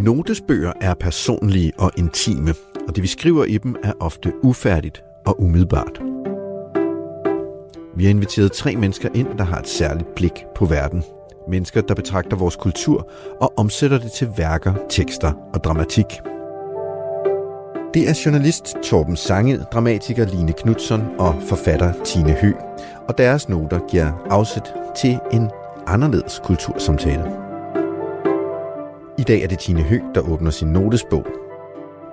Notesbøger er personlige og intime, og det vi skriver i dem er ofte ufærdigt og umiddelbart. Vi har inviteret tre mennesker ind, der har et særligt blik på verden. Mennesker, der betragter vores kultur og omsætter det til værker, tekster og dramatik. Det er journalist Torben Sange, dramatiker Line Knudsen og forfatter Tine Hø. Og deres noter giver afsæt til en anderledes kultursamtale. I dag er det Tine Hø, der åbner sin notesbog.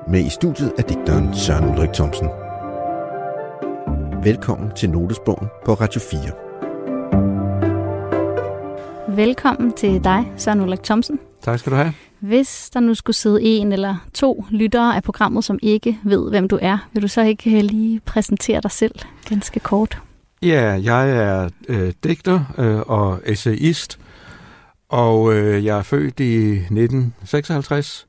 Med i studiet er digteren Søren Ulrik Thomsen. Velkommen til Notesbogen på Radio 4. Velkommen til dig, Søren Ulrik Thomsen. Tak skal du have. Hvis der nu skulle sidde en eller to lyttere af programmet, som ikke ved, hvem du er, vil du så ikke lige præsentere dig selv ganske kort? Ja, jeg er øh, digter øh, og essayist, og øh, jeg er født i 1956,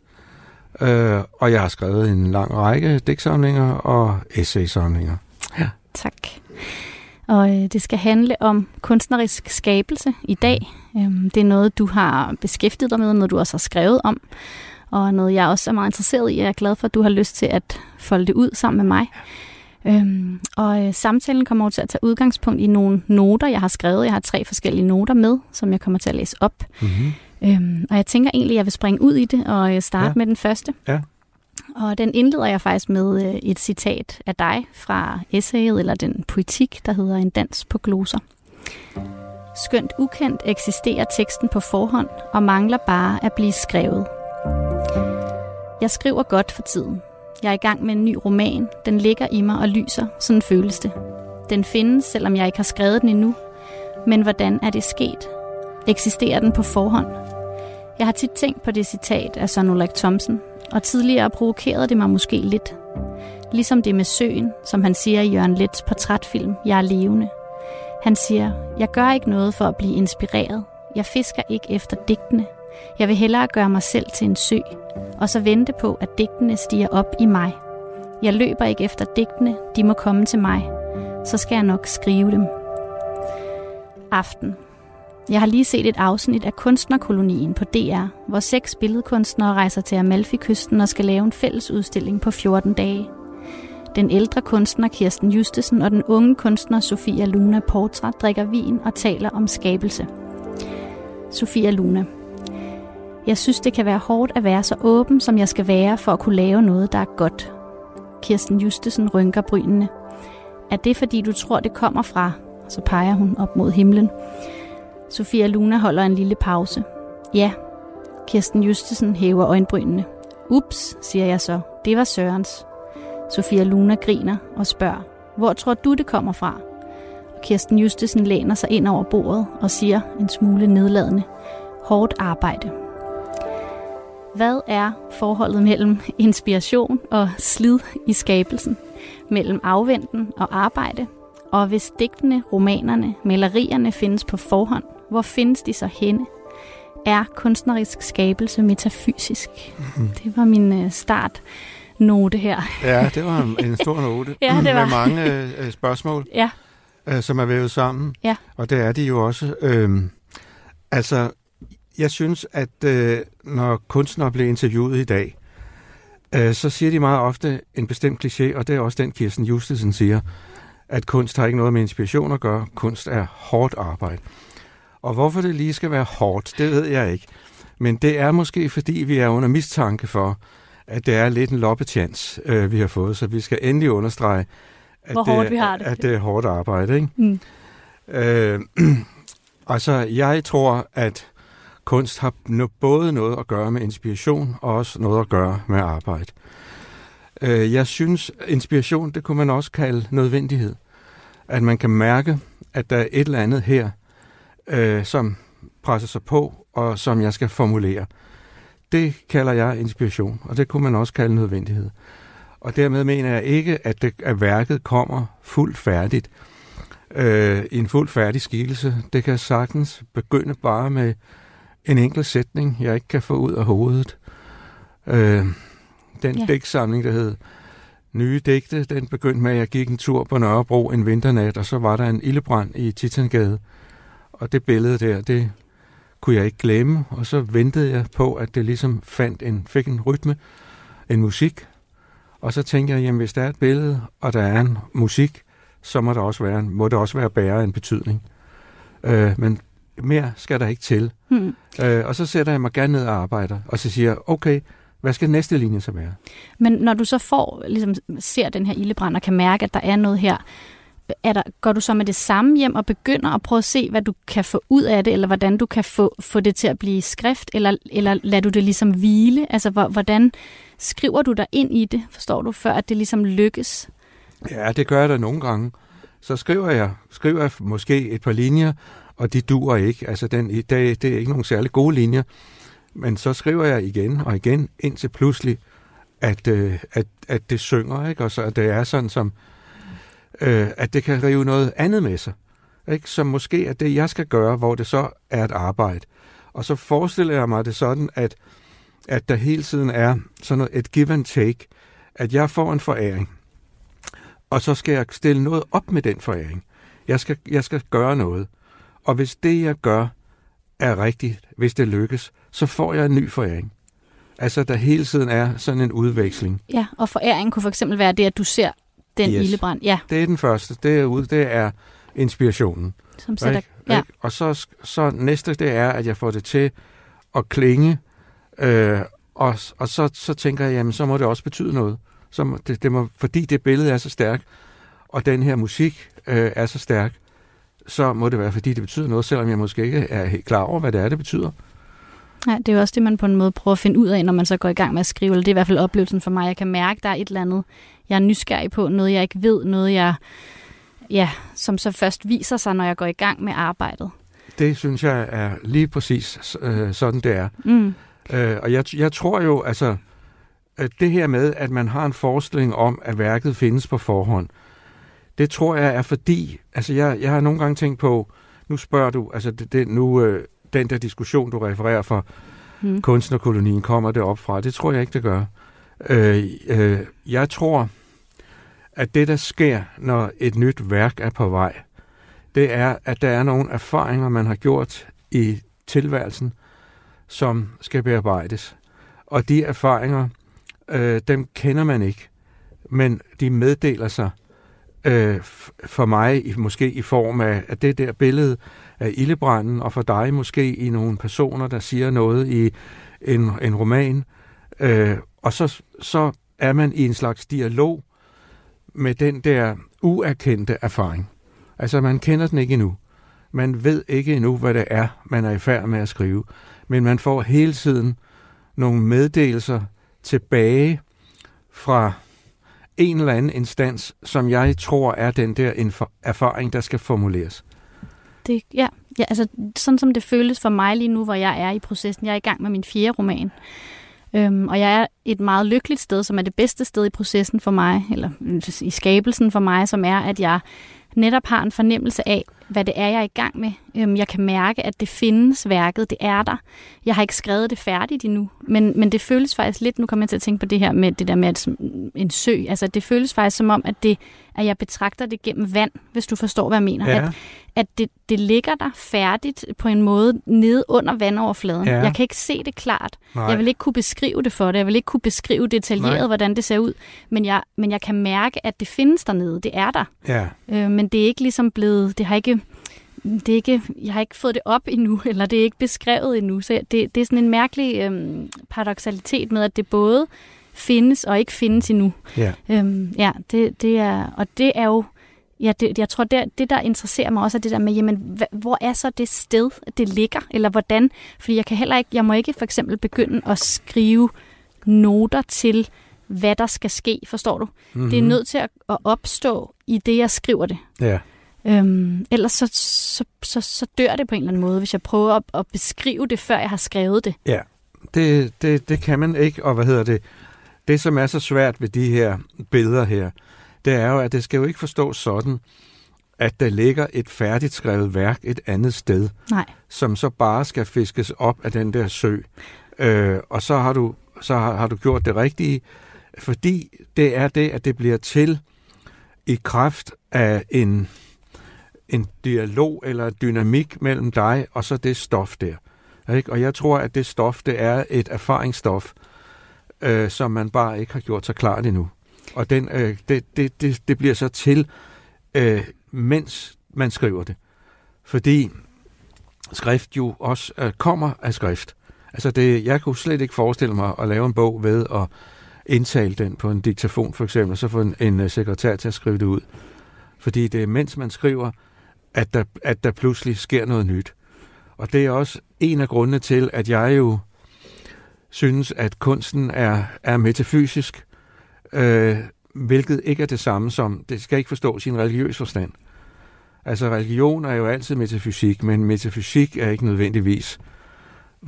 øh, og jeg har skrevet en lang række digtsamlinger og essaysamlinger. Ja. Tak. Og øh, det skal handle om kunstnerisk skabelse i dag. Øhm, det er noget, du har beskæftiget dig med, noget du også har skrevet om, og noget jeg også er meget interesseret i. Jeg er glad for, at du har lyst til at folde det ud sammen med mig. Øhm, og øh, samtalen kommer over til at tage udgangspunkt i nogle noter, jeg har skrevet. Jeg har tre forskellige noter med, som jeg kommer til at læse op. Mm-hmm. Øhm, og jeg tænker egentlig, at jeg vil springe ud i det og øh, starte ja. med den første. Ja. Og den indleder jeg faktisk med øh, et citat af dig fra essayet, eller den poetik, der hedder En dans på gloser. Skønt ukendt eksisterer teksten på forhånd og mangler bare at blive skrevet. Jeg skriver godt for tiden. Jeg er i gang med en ny roman. Den ligger i mig og lyser. Sådan føles det. Den findes, selvom jeg ikke har skrevet den endnu. Men hvordan er det sket? Eksisterer den på forhånd? Jeg har tit tænkt på det citat af Søren Ulrik Thomsen, og tidligere provokerede det mig måske lidt. Ligesom det med søen, som han siger i Jørgen Lets portrætfilm, Jeg er levende. Han siger, jeg gør ikke noget for at blive inspireret. Jeg fisker ikke efter digtene. Jeg vil hellere gøre mig selv til en sø, og så vente på, at digtene stiger op i mig. Jeg løber ikke efter digtene, de må komme til mig. Så skal jeg nok skrive dem. Aften. Jeg har lige set et afsnit af Kunstnerkolonien på DR, hvor seks billedkunstnere rejser til Amalfi-kysten og skal lave en fælles udstilling på 14 dage. Den ældre kunstner Kirsten Justesen og den unge kunstner Sofia Luna Portra drikker vin og taler om skabelse. Sofia Luna. Jeg synes, det kan være hårdt at være så åben, som jeg skal være for at kunne lave noget, der er godt. Kirsten Justesen rynker brynene. Er det, fordi du tror, det kommer fra? Så peger hun op mod himlen. Sofia Luna holder en lille pause. Ja, Kirsten Justesen hæver øjenbrynene. Ups, siger jeg så. Det var Sørens. Sofia Luna griner og spørger, hvor tror du, det kommer fra? Og Kirsten Justesen læner sig ind over bordet og siger en smule nedladende, hårdt arbejde. Hvad er forholdet mellem inspiration og slid i skabelsen? Mellem afventen og arbejde? Og hvis digtene, romanerne, malerierne findes på forhånd, hvor findes de så henne? Er kunstnerisk skabelse metafysisk? Mm. Det var min øh, start note her. Ja, det var en stor note ja, det var. med mange øh, spørgsmål, ja. øh, som er vævet sammen. Ja. Og det er de jo også. Øh, altså, jeg synes, at øh, når kunstnere bliver interviewet i dag, øh, så siger de meget ofte en bestemt kliché, og det er også den, Kirsten Justesen siger, at kunst har ikke noget med inspiration at gøre. Kunst er hårdt arbejde. Og hvorfor det lige skal være hårdt, det ved jeg ikke. Men det er måske, fordi vi er under mistanke for, at det er lidt en loppetjans, øh, vi har fået. Så vi skal endelig understrege, at, Hvor hårdt vi har det. at det er hårdt arbejde. Ikke? Mm. Øh, altså, jeg tror, at kunst har både noget at gøre med inspiration, og også noget at gøre med arbejde. Øh, jeg synes, inspiration, det kunne man også kalde nødvendighed. At man kan mærke, at der er et eller andet her, øh, som presser sig på, og som jeg skal formulere. Det kalder jeg inspiration, og det kunne man også kalde nødvendighed. Og dermed mener jeg ikke, at, det, at værket kommer fuldt færdigt øh, i en fuldt færdig skikkelse. Det kan sagtens begynde bare med en enkelt sætning, jeg ikke kan få ud af hovedet. Øh, den ja. digtsamling, der hed Nye digte, den begyndte med, at jeg gik en tur på Nørrebro en vinternat, og så var der en ildebrand i Titangade. Og det billede der, det kunne jeg ikke glemme, og så ventede jeg på, at det ligesom fandt en, fik en rytme, en musik, og så tænkte jeg, jamen hvis der er et billede, og der er en musik, så må, der også være en, må det også være bære en betydning. Øh, men mere skal der ikke til. Hmm. Øh, og så sætter jeg mig gerne ned og arbejder, og så siger jeg, okay, hvad skal næste linje så være? Men når du så får, ligesom ser den her ildebrand og kan mærke, at der er noget her, er der, går du så med det samme hjem og begynder at prøve at se, hvad du kan få ud af det, eller hvordan du kan få, få det til at blive skrift, eller, eller lader du det ligesom hvile? Altså, hvordan skriver du dig ind i det, forstår du, før at det ligesom lykkes? Ja, det gør jeg da nogle gange. Så skriver jeg, skriver jeg måske et par linjer, og de duer ikke. Altså, den, det, det er ikke nogen særlig gode linjer. Men så skriver jeg igen og igen, indtil pludselig, at, øh, at, at det synger, ikke? og så at det er sådan som, øh, at det kan rive noget andet med sig. Ikke? Som måske er det, jeg skal gøre, hvor det så er et arbejde. Og så forestiller jeg mig det sådan, at, at der hele tiden er sådan noget, et give and take, at jeg får en foræring, og så skal jeg stille noget op med den foræring. Jeg skal, jeg skal gøre noget. Og hvis det, jeg gør, er rigtigt, hvis det lykkes, så får jeg en ny foræring. Altså, der hele tiden er sådan en udveksling. Ja, og foræring kunne for eksempel være det, at du ser den yes. ildebrand. Ja. Det er den første. Det er, ude, det er inspirationen. Som sætter, ja. Og så, så næste, det er, at jeg får det til at klinge, øh, og, og så, så tænker jeg, jamen, så må det også betyde noget. Så må, det, det må, fordi det billede er så stærkt, og den her musik øh, er så stærk, så må det være, fordi det betyder noget, selvom jeg måske ikke er helt klar over, hvad det er, det betyder. Ja, det er jo også det, man på en måde prøver at finde ud af, når man så går i gang med at skrive. Eller det er i hvert fald oplevelsen for mig. Jeg kan mærke, der er et eller andet, jeg er nysgerrig på, noget jeg ikke ved, noget jeg, ja, som så først viser sig, når jeg går i gang med arbejdet. Det synes jeg er lige præcis øh, sådan, det er. Mm. Øh, og jeg, jeg tror jo, altså, at det her med, at man har en forestilling om, at værket findes på forhånd, det tror jeg er fordi, altså jeg, jeg har nogle gange tænkt på, nu spørger du, altså det, det, nu, øh, den der diskussion, du refererer for hmm. kunstnerkolonien, kommer det op fra? Det tror jeg ikke, det gør. Øh, øh, jeg tror, at det, der sker, når et nyt værk er på vej, det er, at der er nogle erfaringer, man har gjort i tilværelsen, som skal bearbejdes. Og de erfaringer, øh, dem kender man ikke, men de meddeler sig øh, for mig måske i form af, af det der billede af ildebranden, og for dig måske i nogle personer, der siger noget i en, en roman. Øh, og så, så er man i en slags dialog med den der uerkendte erfaring. Altså man kender den ikke endnu. Man ved ikke endnu, hvad det er, man er i færd med at skrive. Men man får hele tiden nogle meddelelser tilbage fra en eller anden instans, som jeg tror er den der erfaring, der skal formuleres. Det, ja, ja, altså sådan som det føles for mig lige nu, hvor jeg er i processen. Jeg er i gang med min fjerde roman. Øhm, og jeg er et meget lykkeligt sted, som er det bedste sted i processen for mig, eller i skabelsen for mig, som er, at jeg netop har en fornemmelse af, hvad det er, jeg er i gang med. Øhm, jeg kan mærke, at det findes værket, det er der. Jeg har ikke skrevet det færdigt endnu, men, men det føles faktisk lidt, nu kommer jeg til at tænke på det her med det der med at, en sø, altså det føles faktisk som om, at, det, at jeg betragter det gennem vand, hvis du forstår, hvad jeg mener. Ja. At, at det, det ligger der færdigt på en måde nede under vandoverfladen. Ja. Jeg kan ikke se det klart. Nej. Jeg vil ikke kunne beskrive det for dig. Jeg vil ikke kunne beskrive detaljeret, Nej. hvordan det ser ud. Men jeg, men jeg kan mærke, at det findes dernede. Det er der. Ja. Øh, men det er ikke ligesom blevet... Det har ikke det er ikke, jeg har ikke fået det op endnu, eller det er ikke beskrevet endnu. Så det, det er sådan en mærkelig øhm, paradoxalitet med, at det både findes og ikke findes endnu. Ja, øhm, ja det, det er, og det er jo, ja, det, jeg tror, det, det der interesserer mig også, er det der med, jamen, hvor er så det sted, det ligger, eller hvordan? Fordi jeg kan heller ikke, jeg må ikke for eksempel begynde at skrive noter til, hvad der skal ske, forstår du? Mm-hmm. Det er nødt til at, at opstå i det, jeg skriver det. Ja. Øhm, ellers så, så, så, så dør det på en eller anden måde, hvis jeg prøver at, at beskrive det, før jeg har skrevet det. Ja, det, det, det kan man ikke, og hvad hedder det? Det, som er så svært ved de her billeder her, det er jo, at det skal jo ikke forstås sådan, at der ligger et færdigt skrevet værk et andet sted, Nej. som så bare skal fiskes op af den der sø. Øh, og så har du så har, har du gjort det rigtige, fordi det er det, at det bliver til i kraft af en, en dialog eller dynamik mellem dig og så det stof der. Ikke? Og jeg tror, at det stof, det er et erfaringsstof, øh, som man bare ikke har gjort så klart endnu. Og den, øh, det, det, det, det bliver så til, øh, mens man skriver det. Fordi skrift jo også øh, kommer af skrift. Altså det, jeg kunne slet ikke forestille mig at lave en bog ved at indtale den på en diktafon for eksempel, og så få en, en øh, sekretær til at skrive det ud. Fordi det er mens man skriver, at der, at der pludselig sker noget nyt. Og det er også en af grundene til, at jeg jo synes, at kunsten er, er metafysisk, øh, hvilket ikke er det samme som, det skal ikke forstås i en religiøs forstand. Altså religion er jo altid metafysik, men metafysik er ikke nødvendigvis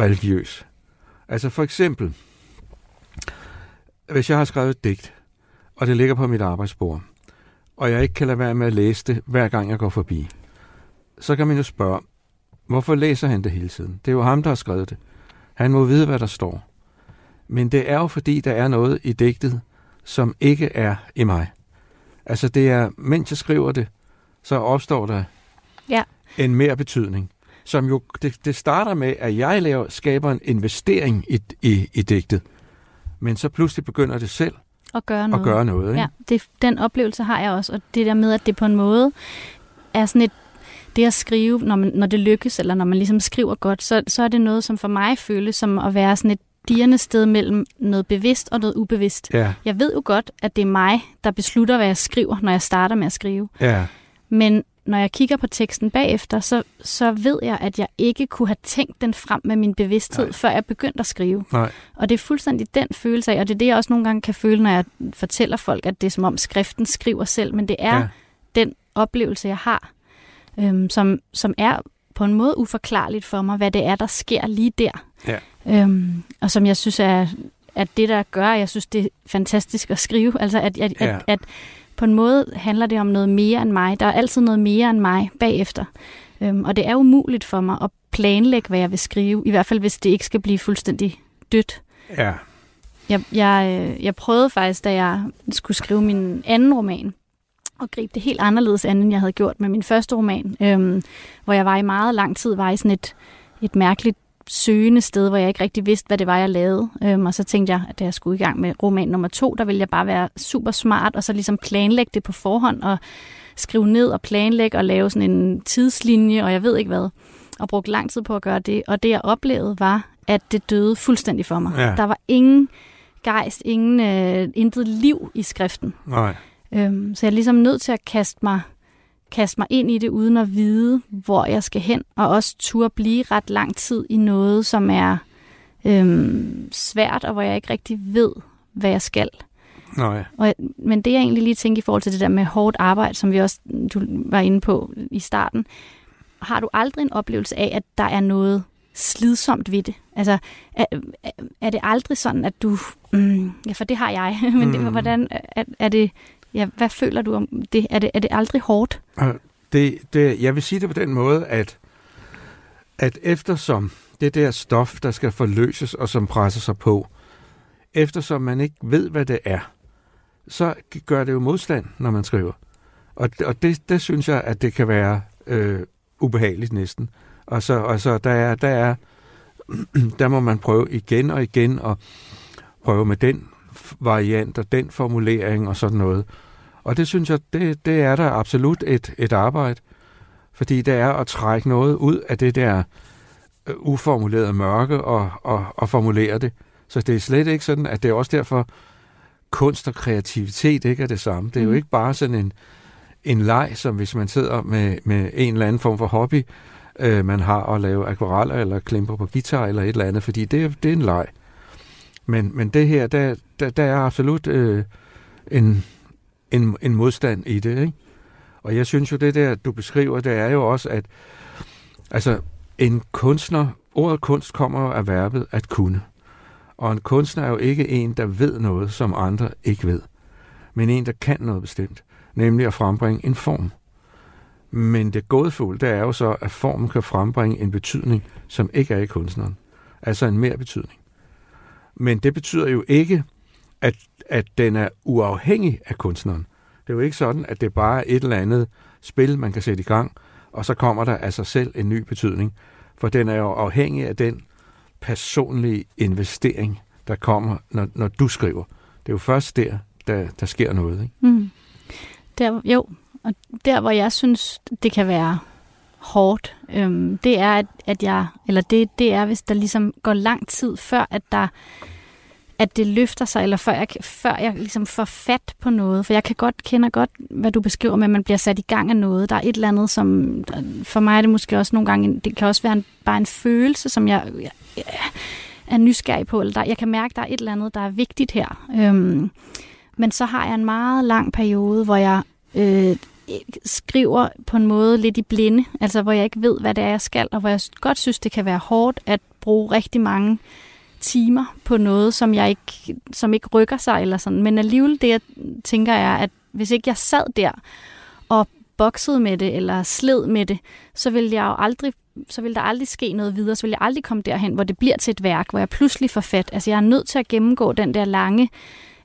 religiøs. Altså for eksempel, hvis jeg har skrevet et digt, og det ligger på mit arbejdsbord, og jeg ikke kan lade være med at læse det, hver gang jeg går forbi, så kan man jo spørge, hvorfor læser han det hele tiden? Det er jo ham, der har skrevet det. Han må vide, hvad der står. Men det er jo fordi, der er noget i digtet, som ikke er i mig. Altså det er, mens jeg skriver det, så opstår der ja. en mere betydning. Som jo, det, det starter med, at jeg laver, skaber en investering i, i, i digtet. Men så pludselig begynder det selv at gøre noget. At gøre noget ikke? Ja, det, den oplevelse har jeg også. Og det der med, at det på en måde er sådan et det at skrive, når, man, når det lykkes, eller når man ligesom skriver godt, så, så er det noget, som for mig føles som at være sådan et dirrende sted mellem noget bevidst og noget ubevidst. Ja. Jeg ved jo godt, at det er mig, der beslutter, hvad jeg skriver, når jeg starter med at skrive. Ja. Men når jeg kigger på teksten bagefter, så, så ved jeg, at jeg ikke kunne have tænkt den frem med min bevidsthed, Nej. før jeg begyndte at skrive. Nej. Og det er fuldstændig den følelse af, og det er det, jeg også nogle gange kan føle, når jeg fortæller folk, at det er som om skriften skriver selv, men det er ja. den oplevelse, jeg har, øhm, som, som er på en måde uforklarligt for mig, hvad det er, der sker lige der. Ja. Øhm, og som jeg synes er, at det, der gør, jeg synes, det er fantastisk at skrive. Altså, at, at, ja. at, at på en måde handler det om noget mere end mig. Der er altid noget mere end mig bagefter. Øhm, og det er umuligt for mig at planlægge, hvad jeg vil skrive. I hvert fald, hvis det ikke skal blive fuldstændig dødt. Ja. Jeg, jeg, øh, jeg prøvede faktisk, da jeg skulle skrive min anden roman, at gribe det helt anderledes an, end jeg havde gjort med min første roman, øhm, hvor jeg var i meget lang tid, var i sådan et, et mærkeligt søgende sted, hvor jeg ikke rigtig vidste, hvad det var, jeg lavede. Øhm, og så tænkte jeg, at da jeg skulle i gang med roman nummer to, der ville jeg bare være super smart, og så ligesom planlægge det på forhånd, og skrive ned og planlægge og lave sådan en tidslinje, og jeg ved ikke hvad. Og brugte lang tid på at gøre det. Og det, jeg oplevede, var, at det døde fuldstændig for mig. Ja. Der var ingen gejst, ingen, øh, intet liv i skriften. Nej. Øhm, så jeg er ligesom nødt til at kaste mig, kaste mig ind i det, uden at vide, hvor jeg skal hen, og også turde blive ret lang tid i noget, som er øhm, svært, og hvor jeg ikke rigtig ved, hvad jeg skal. Nej. Og, jeg, men det jeg egentlig lige tænker i forhold til det der med hårdt arbejde, som vi også du var inde på i starten, har du aldrig en oplevelse af, at der er noget slidsomt ved det? Altså, er, er det aldrig sådan, at du... Mm, ja, for det har jeg, men mm. det, hvordan er, er det Ja, hvad føler du om det? Er det, er det aldrig hårdt? Øh, det, det, jeg vil sige det på den måde, at, at eftersom det der stof, der skal forløses og som presser sig på, eftersom man ikke ved, hvad det er, så gør det jo modstand, når man skriver. Og, og det, det synes jeg, at det kan være øh, ubehageligt næsten. Og så, og så der, er, der, er, der må man prøve igen og igen og prøve med den variant og den formulering og sådan noget. Og det synes jeg, det, det er der absolut et, et arbejde, fordi det er at trække noget ud af det der øh, uformulerede mørke og, og, og formulere det. Så det er slet ikke sådan, at det er også derfor, kunst og kreativitet ikke er det samme. Det er jo mm. ikke bare sådan en, en leg, som hvis man sidder med, med en eller anden form for hobby, øh, man har at lave akvareller eller klemper på guitar eller et eller andet, fordi det, det er en leg. Men, men det her, der, der, der er absolut øh, en, en, en modstand i det. Ikke? Og jeg synes jo, det der, du beskriver, det er jo også, at altså, en kunstner, ordet kunst kommer af verbet at kunne. Og en kunstner er jo ikke en, der ved noget, som andre ikke ved, men en, der kan noget bestemt, nemlig at frembringe en form. Men det gådefulde, det er jo så, at formen kan frembringe en betydning, som ikke er i kunstneren. Altså en mere betydning. Men det betyder jo ikke, at, at den er uafhængig af kunstneren. Det er jo ikke sådan, at det bare er et eller andet spil, man kan sætte i gang, og så kommer der af sig selv en ny betydning. For den er jo afhængig af den personlige investering, der kommer, når, når du skriver. Det er jo først der, der, der sker noget. Ikke? Mm. Der, jo, og der hvor jeg synes, det kan være hårdt, øhm, det er, at, at jeg, eller det, det er, hvis der ligesom går lang tid før, at der at det løfter sig, eller før jeg, før jeg ligesom får fat på noget. For jeg kan godt kende godt, hvad du beskriver med, at man bliver sat i gang af noget. Der er et eller andet, som for mig er det måske også nogle gange, det kan også være en, bare en følelse, som jeg, jeg er nysgerrig på, eller der, jeg kan mærke, at der er et eller andet, der er vigtigt her. Øhm, men så har jeg en meget lang periode, hvor jeg øh, skriver på en måde lidt i blinde, altså hvor jeg ikke ved, hvad det er, jeg skal, og hvor jeg godt synes, det kan være hårdt at bruge rigtig mange timer på noget, som jeg ikke, som ikke rykker sig eller sådan. Men alligevel det, jeg tænker er, at hvis ikke jeg sad der og boksede med det, eller sled med det, så ville jeg jo aldrig så vil der aldrig ske noget videre, så vil jeg aldrig komme derhen, hvor det bliver til et værk, hvor jeg pludselig får fat. Altså jeg er nødt til at gennemgå den der lange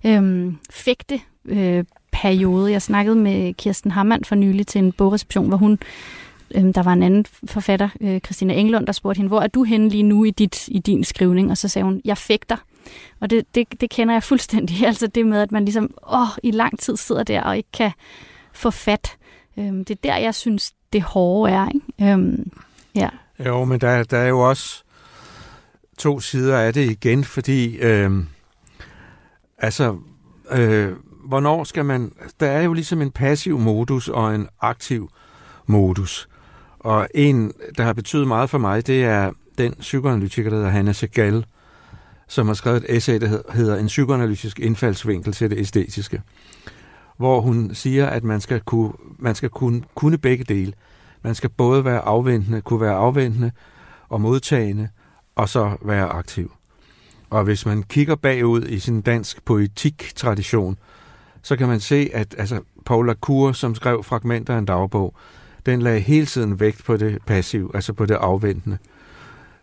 øhm, fægte øh, periode. Jeg snakkede med Kirsten Hammann for nylig til en bogreception, hvor hun øhm, der var en anden forfatter, øh, Christina Englund, der spurgte hende, hvor er du henne lige nu i, dit, i din skrivning? Og så sagde hun, jeg fægter. Og det, det, det kender jeg fuldstændig. Altså det med, at man ligesom åh, i lang tid sidder der og ikke kan få fat. Øhm, det er der, jeg synes, det hårde er. Ikke? Øhm, ja. Jo, men der, der er jo også to sider af det igen, fordi øh, altså, øh, hvornår skal man... Der er jo ligesom en passiv modus og en aktiv modus. Og en, der har betydet meget for mig, det er den psykoanalytiker, der hedder Hanna Segal, som har skrevet et essay, der hedder En psykoanalytisk indfaldsvinkel til det æstetiske, hvor hun siger, at man skal kunne, man skal kunne, kunne begge dele. Man skal både være afventende, kunne være afventende og modtagende, og så være aktiv. Og hvis man kigger bagud i sin dansk poetik-tradition, så kan man se, at altså, Paul Lacour, som skrev fragmenter af en dagbog, den lagde hele tiden vægt på det passiv, altså på det afventende.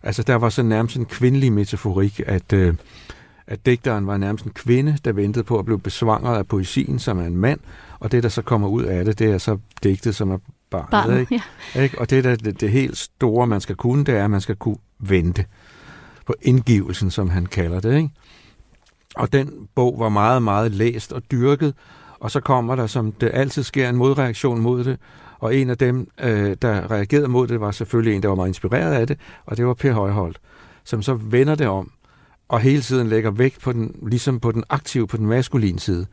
Altså der var så nærmest en kvindelig metaforik, at, øh, at digteren var nærmest en kvinde, der ventede på at blive besvangret af poesien, som er en mand, og det, der så kommer ud af det, det er så digtet, som er barnet. barnet ikke? Ja. Ikke? Og det, der, det, det helt store, man skal kunne, det er, at man skal kunne vente på indgivelsen, som han kalder det. Ikke? Og den bog var meget, meget læst og dyrket, og så kommer der, som det altid sker, en modreaktion mod det, og en af dem, øh, der reagerede mod det, var selvfølgelig en, der var meget inspireret af det, og det var Per Højholdt, som så vender det om, og hele tiden lægger vægt på den, ligesom på den aktive, på den maskuline side.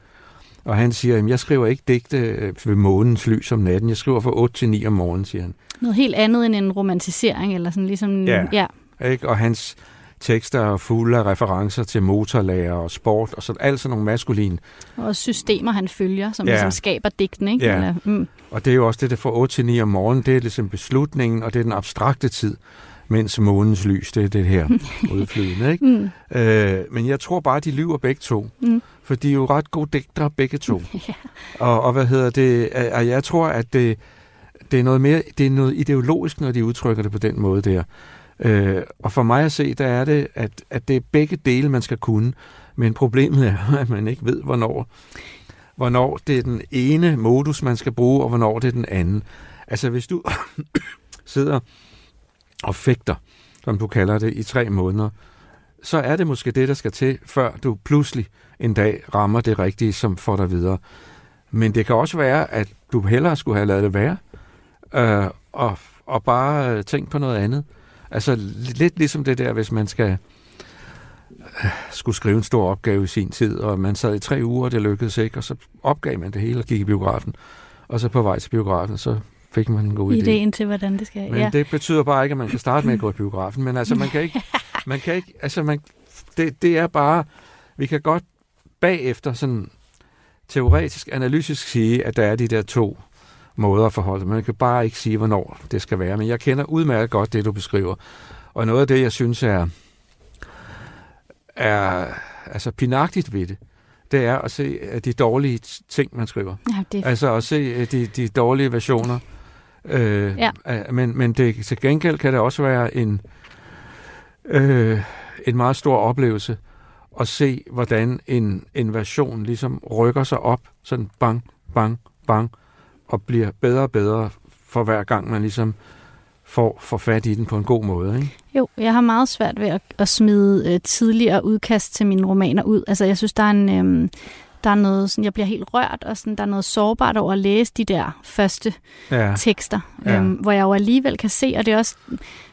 Og han siger, at jeg skriver ikke digte øh, ved månens lys om natten, jeg skriver fra 8 til 9 om morgenen, siger han. Noget helt andet end en romantisering, eller sådan ligesom... Ja, ja. Ikke? og hans tekster er fulde af referencer til motorlærer og sport, og så alt sådan nogle maskuline. Og systemer, han følger, som ja. ligesom skaber digten, ikke? Ja. Eller, mm. Og det er jo også det, der får 8 til 9 om morgenen, det er ligesom beslutningen, og det er den abstrakte tid, mens månens lys, det er det her udflydende, ikke? Mm. Øh, men jeg tror bare, de lyver begge to. Mm. For de er jo ret gode digtere, begge to. ja. og, og hvad hedder det? Og jeg tror, at det, det er noget mere, det er noget ideologisk, når de udtrykker det på den måde der. Øh, og for mig at se, der er det, at, at det er begge dele, man skal kunne. Men problemet er, at man ikke ved, hvornår, hvornår det er den ene modus, man skal bruge, og hvornår det er den anden. Altså hvis du sidder og fægter, som du kalder det, i tre måneder, så er det måske det, der skal til, før du pludselig en dag rammer det rigtige, som får dig videre. Men det kan også være, at du hellere skulle have lavet det være, øh, og, og bare øh, tænkt på noget andet. Altså lidt ligesom det der, hvis man skal øh, skulle skrive en stor opgave i sin tid, og man sad i tre uger, og det lykkedes ikke, og så opgav man det hele og gik i biografen. Og så på vej til biografen, så fik man en god idé. Ideen til, hvordan det skal. Men ja. det betyder bare ikke, at man kan starte med at gå i biografen. Men altså, man kan ikke... Man kan ikke altså, man, det, det er bare... Vi kan godt bagefter sådan teoretisk, analytisk sige, at der er de der to måder at forholde sig. Man kan bare ikke sige, hvornår det skal være. Men jeg kender udmærket godt det, du beskriver. Og noget af det, jeg synes er, er altså pinagtigt ved det, det er at se de dårlige ting, man skriver. Ja, det... Altså at se de, de dårlige versioner. Øh, ja. Men, men det, til gengæld kan det også være en, øh, en meget stor oplevelse at se, hvordan en, en version ligesom rykker sig op, sådan bang, bang, bang, og bliver bedre og bedre for hver gang, man ligesom får, får fat i den på en god måde. Ikke? Jo, jeg har meget svært ved at, at smide øh, tidligere udkast til mine romaner ud. Altså, jeg synes, der er en... Øh, der er noget sådan, jeg bliver helt rørt, og sådan, der er noget sårbart over at læse de der første ja. tekster, ja. øhm, hvor jeg jo alligevel kan se, og det er også,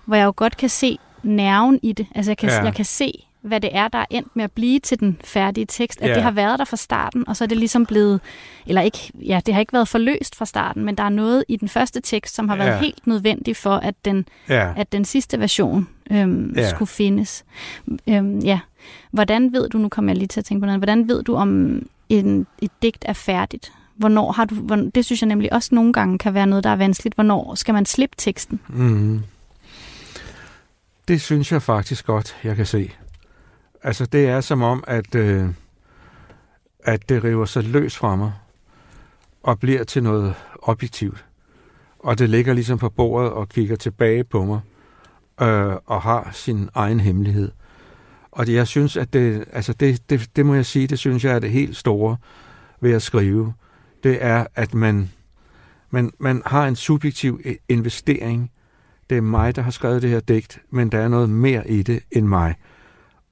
hvor jeg jo godt kan se nerven i det. Altså jeg kan, ja. jeg kan se, hvad det er, der er endt med at blive til den færdige tekst. At ja. det har været der fra starten, og så er det ligesom blevet, eller ikke, ja, det har ikke været forløst fra starten, men der er noget i den første tekst, som har været ja. helt nødvendigt for, at den, ja. at den sidste version øhm, ja. skulle findes. Øhm, ja. Hvordan ved du, nu kommer jeg lige til at tænke på noget, hvordan ved du, om en, et digt er færdigt? Hvornår har du, hvornår, det synes jeg nemlig også nogle gange kan være noget, der er vanskeligt. Hvornår skal man slippe teksten? Mm. Det synes jeg faktisk godt, jeg kan se. Altså, det er som om, at, øh, at det river sig løs fra mig og bliver til noget objektivt. Og det ligger ligesom på bordet og kigger tilbage på mig øh, og har sin egen hemmelighed. Og det, jeg synes, at det, altså det, det, det må jeg sige, det synes jeg er det helt store ved at skrive. Det er, at man, man, man har en subjektiv investering. Det er mig, der har skrevet det her digt, men der er noget mere i det end mig.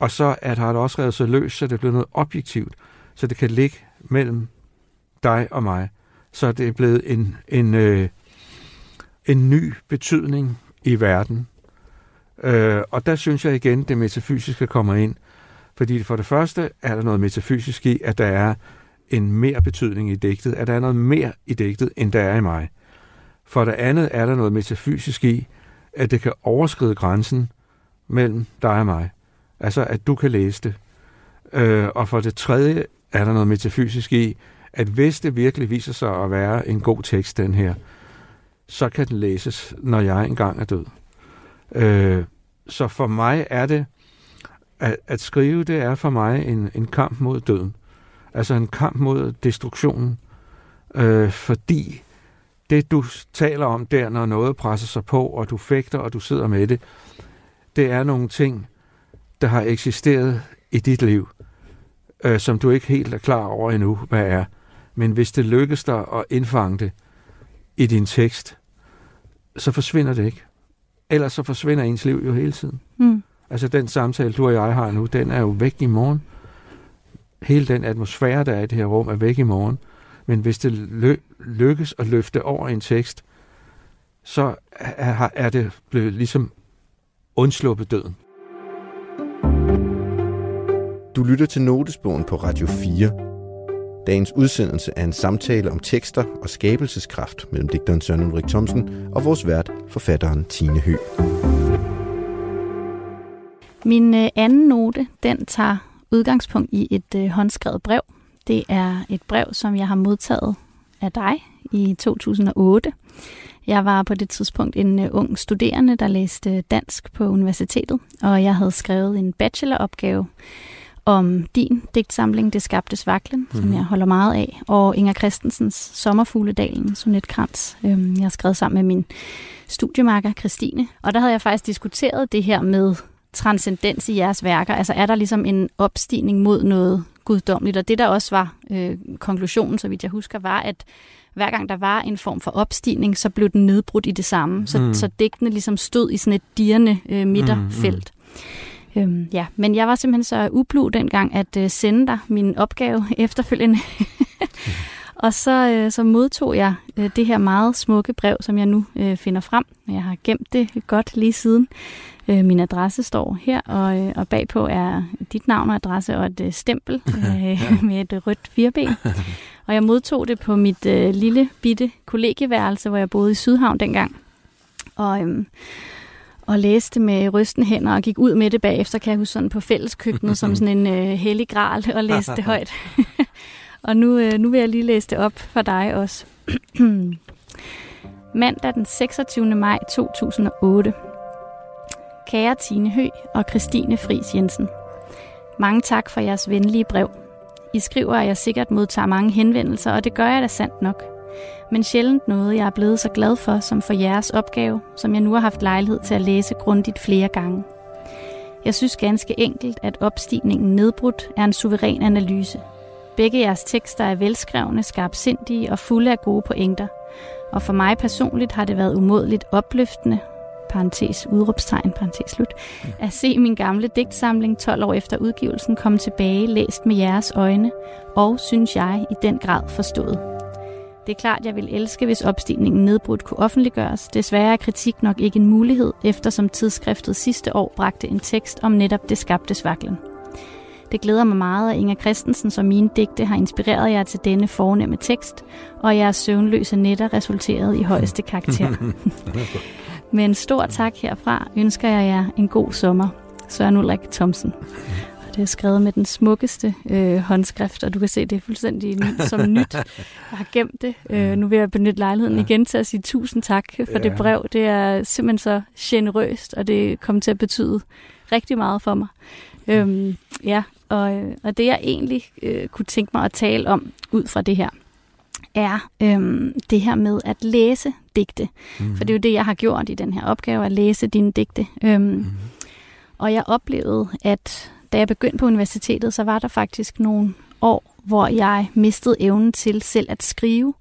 Og så at har det også revet sig løs, så det bliver noget objektivt, så det kan ligge mellem dig og mig. Så det er blevet en, en, øh, en ny betydning i verden. Øh, og der synes jeg igen, det metafysiske kommer ind. Fordi for det første er der noget metafysisk i, at der er en mere betydning i digtet, at der er noget mere i digtet, end der er i mig. For det andet er der noget metafysisk i, at det kan overskride grænsen mellem dig og mig. Altså, at du kan læse det. Øh, og for det tredje er der noget metafysisk i, at hvis det virkelig viser sig at være en god tekst, den her, så kan den læses, når jeg engang er død. Øh, så for mig er det, at, at skrive, det er for mig en, en kamp mod døden. Altså en kamp mod destruktionen. Øh, fordi det, du taler om der, når noget presser sig på, og du fægter, og du sidder med det, det er nogle ting, der har eksisteret i dit liv, øh, som du ikke helt er klar over endnu, hvad er. Men hvis det lykkes dig at indfange det i din tekst, så forsvinder det ikke. Ellers så forsvinder ens liv jo hele tiden. Mm. Altså den samtale, du og jeg har nu, den er jo væk i morgen. Hele den atmosfære, der er i det her rum, er væk i morgen. Men hvis det ly- lykkes at løfte over en tekst, så er, er det blevet ligesom undsluppet døden. Du lytter til Notesbogen på Radio 4. Dagens udsendelse er en samtale om tekster og skabelseskraft mellem digteren Søren Ulrik Thomsen og vores vært, forfatteren Tine Hø. Min øh, anden note, den tager udgangspunkt i et øh, håndskrevet brev. Det er et brev, som jeg har modtaget af dig i 2008. Jeg var på det tidspunkt en uh, ung studerende, der læste dansk på universitetet, og jeg havde skrevet en bacheloropgave om din digtsamling Det skabtes vaklen, mm. som mhm. jeg holder meget af, og Inger Christensens Sommerfugledalen, sonetkrans. Øhm, jeg har skrevet sammen med min studiemarker Christine, og der havde jeg faktisk diskuteret det her med transcendens i jeres værker. Altså er der ligesom en opstigning mod noget guddommeligt, og det der også var øh, konklusionen, så vidt jeg husker, var, at hver gang der var en form for opstigning, så blev den nedbrudt i det samme. Så, mm. så digtene ligesom stod i sådan et dirrende øh, midterfelt. Mm, mm. Øhm, ja, men jeg var simpelthen så ublu dengang at øh, sende dig min opgave efterfølgende. og så, øh, så modtog jeg øh, det her meget smukke brev, som jeg nu øh, finder frem. Jeg har gemt det godt lige siden. Øh, min adresse står her, og, øh, og bagpå er dit navn og adresse og et øh, stempel øh, med et rødt fireben. og jeg modtog det på mit øh, lille bitte kollegieværelse, hvor jeg boede i Sydhavn dengang. Og, øh, og læste med rysten hænder og gik ud med det bagefter, kan jeg huske sådan på fælleskøkkenet som sådan en øh, hellig gral og læste det højt. og nu, øh, nu vil jeg lige læse det op for dig også. Mandag den 26. maj 2008. Kære Tine Hø og Christine Fris Jensen. Mange tak for jeres venlige brev. I skriver, at jeg sikkert modtager mange henvendelser, og det gør jeg da sandt nok men sjældent noget, jeg er blevet så glad for som for jeres opgave, som jeg nu har haft lejlighed til at læse grundigt flere gange. Jeg synes ganske enkelt, at opstigningen nedbrudt er en suveræn analyse. Begge jeres tekster er velskrevne, skarpsindige og fulde af gode pointer. Og for mig personligt har det været umådeligt opløftende, parentes udråbstegn, parentes slut, at se min gamle digtsamling 12 år efter udgivelsen komme tilbage, læst med jeres øjne, og, synes jeg, i den grad forstået. Det er klart, jeg vil elske, hvis opstigningen nedbrudt kunne offentliggøres. Desværre er kritik nok ikke en mulighed, eftersom tidsskriftet sidste år bragte en tekst om netop det skabte svaklen. Det glæder mig meget, at Inger Christensen som mine digte har inspireret jer til denne fornemme tekst, og jeres søvnløse netter resulteret i højeste karakter. Med en stor tak herfra ønsker jeg jer en god sommer. Søren Ulrik Thomsen. Det er skrevet med den smukkeste øh, håndskrift, og du kan se, det er fuldstændig som nyt. Jeg har gemt det. Øh, nu vil jeg benytte lejligheden ja. igen til at sige tusind tak for ja. det brev. Det er simpelthen så generøst, og det kommer til at betyde rigtig meget for mig. Øhm, ja, og, og det jeg egentlig øh, kunne tænke mig at tale om ud fra det her, er øhm, det her med at læse digte. Mm. For det er jo det, jeg har gjort i den her opgave, at læse dine digte. Øhm, mm. Og jeg oplevede, at da jeg begyndte på universitetet, så var der faktisk nogle år, hvor jeg mistede evnen til selv at skrive,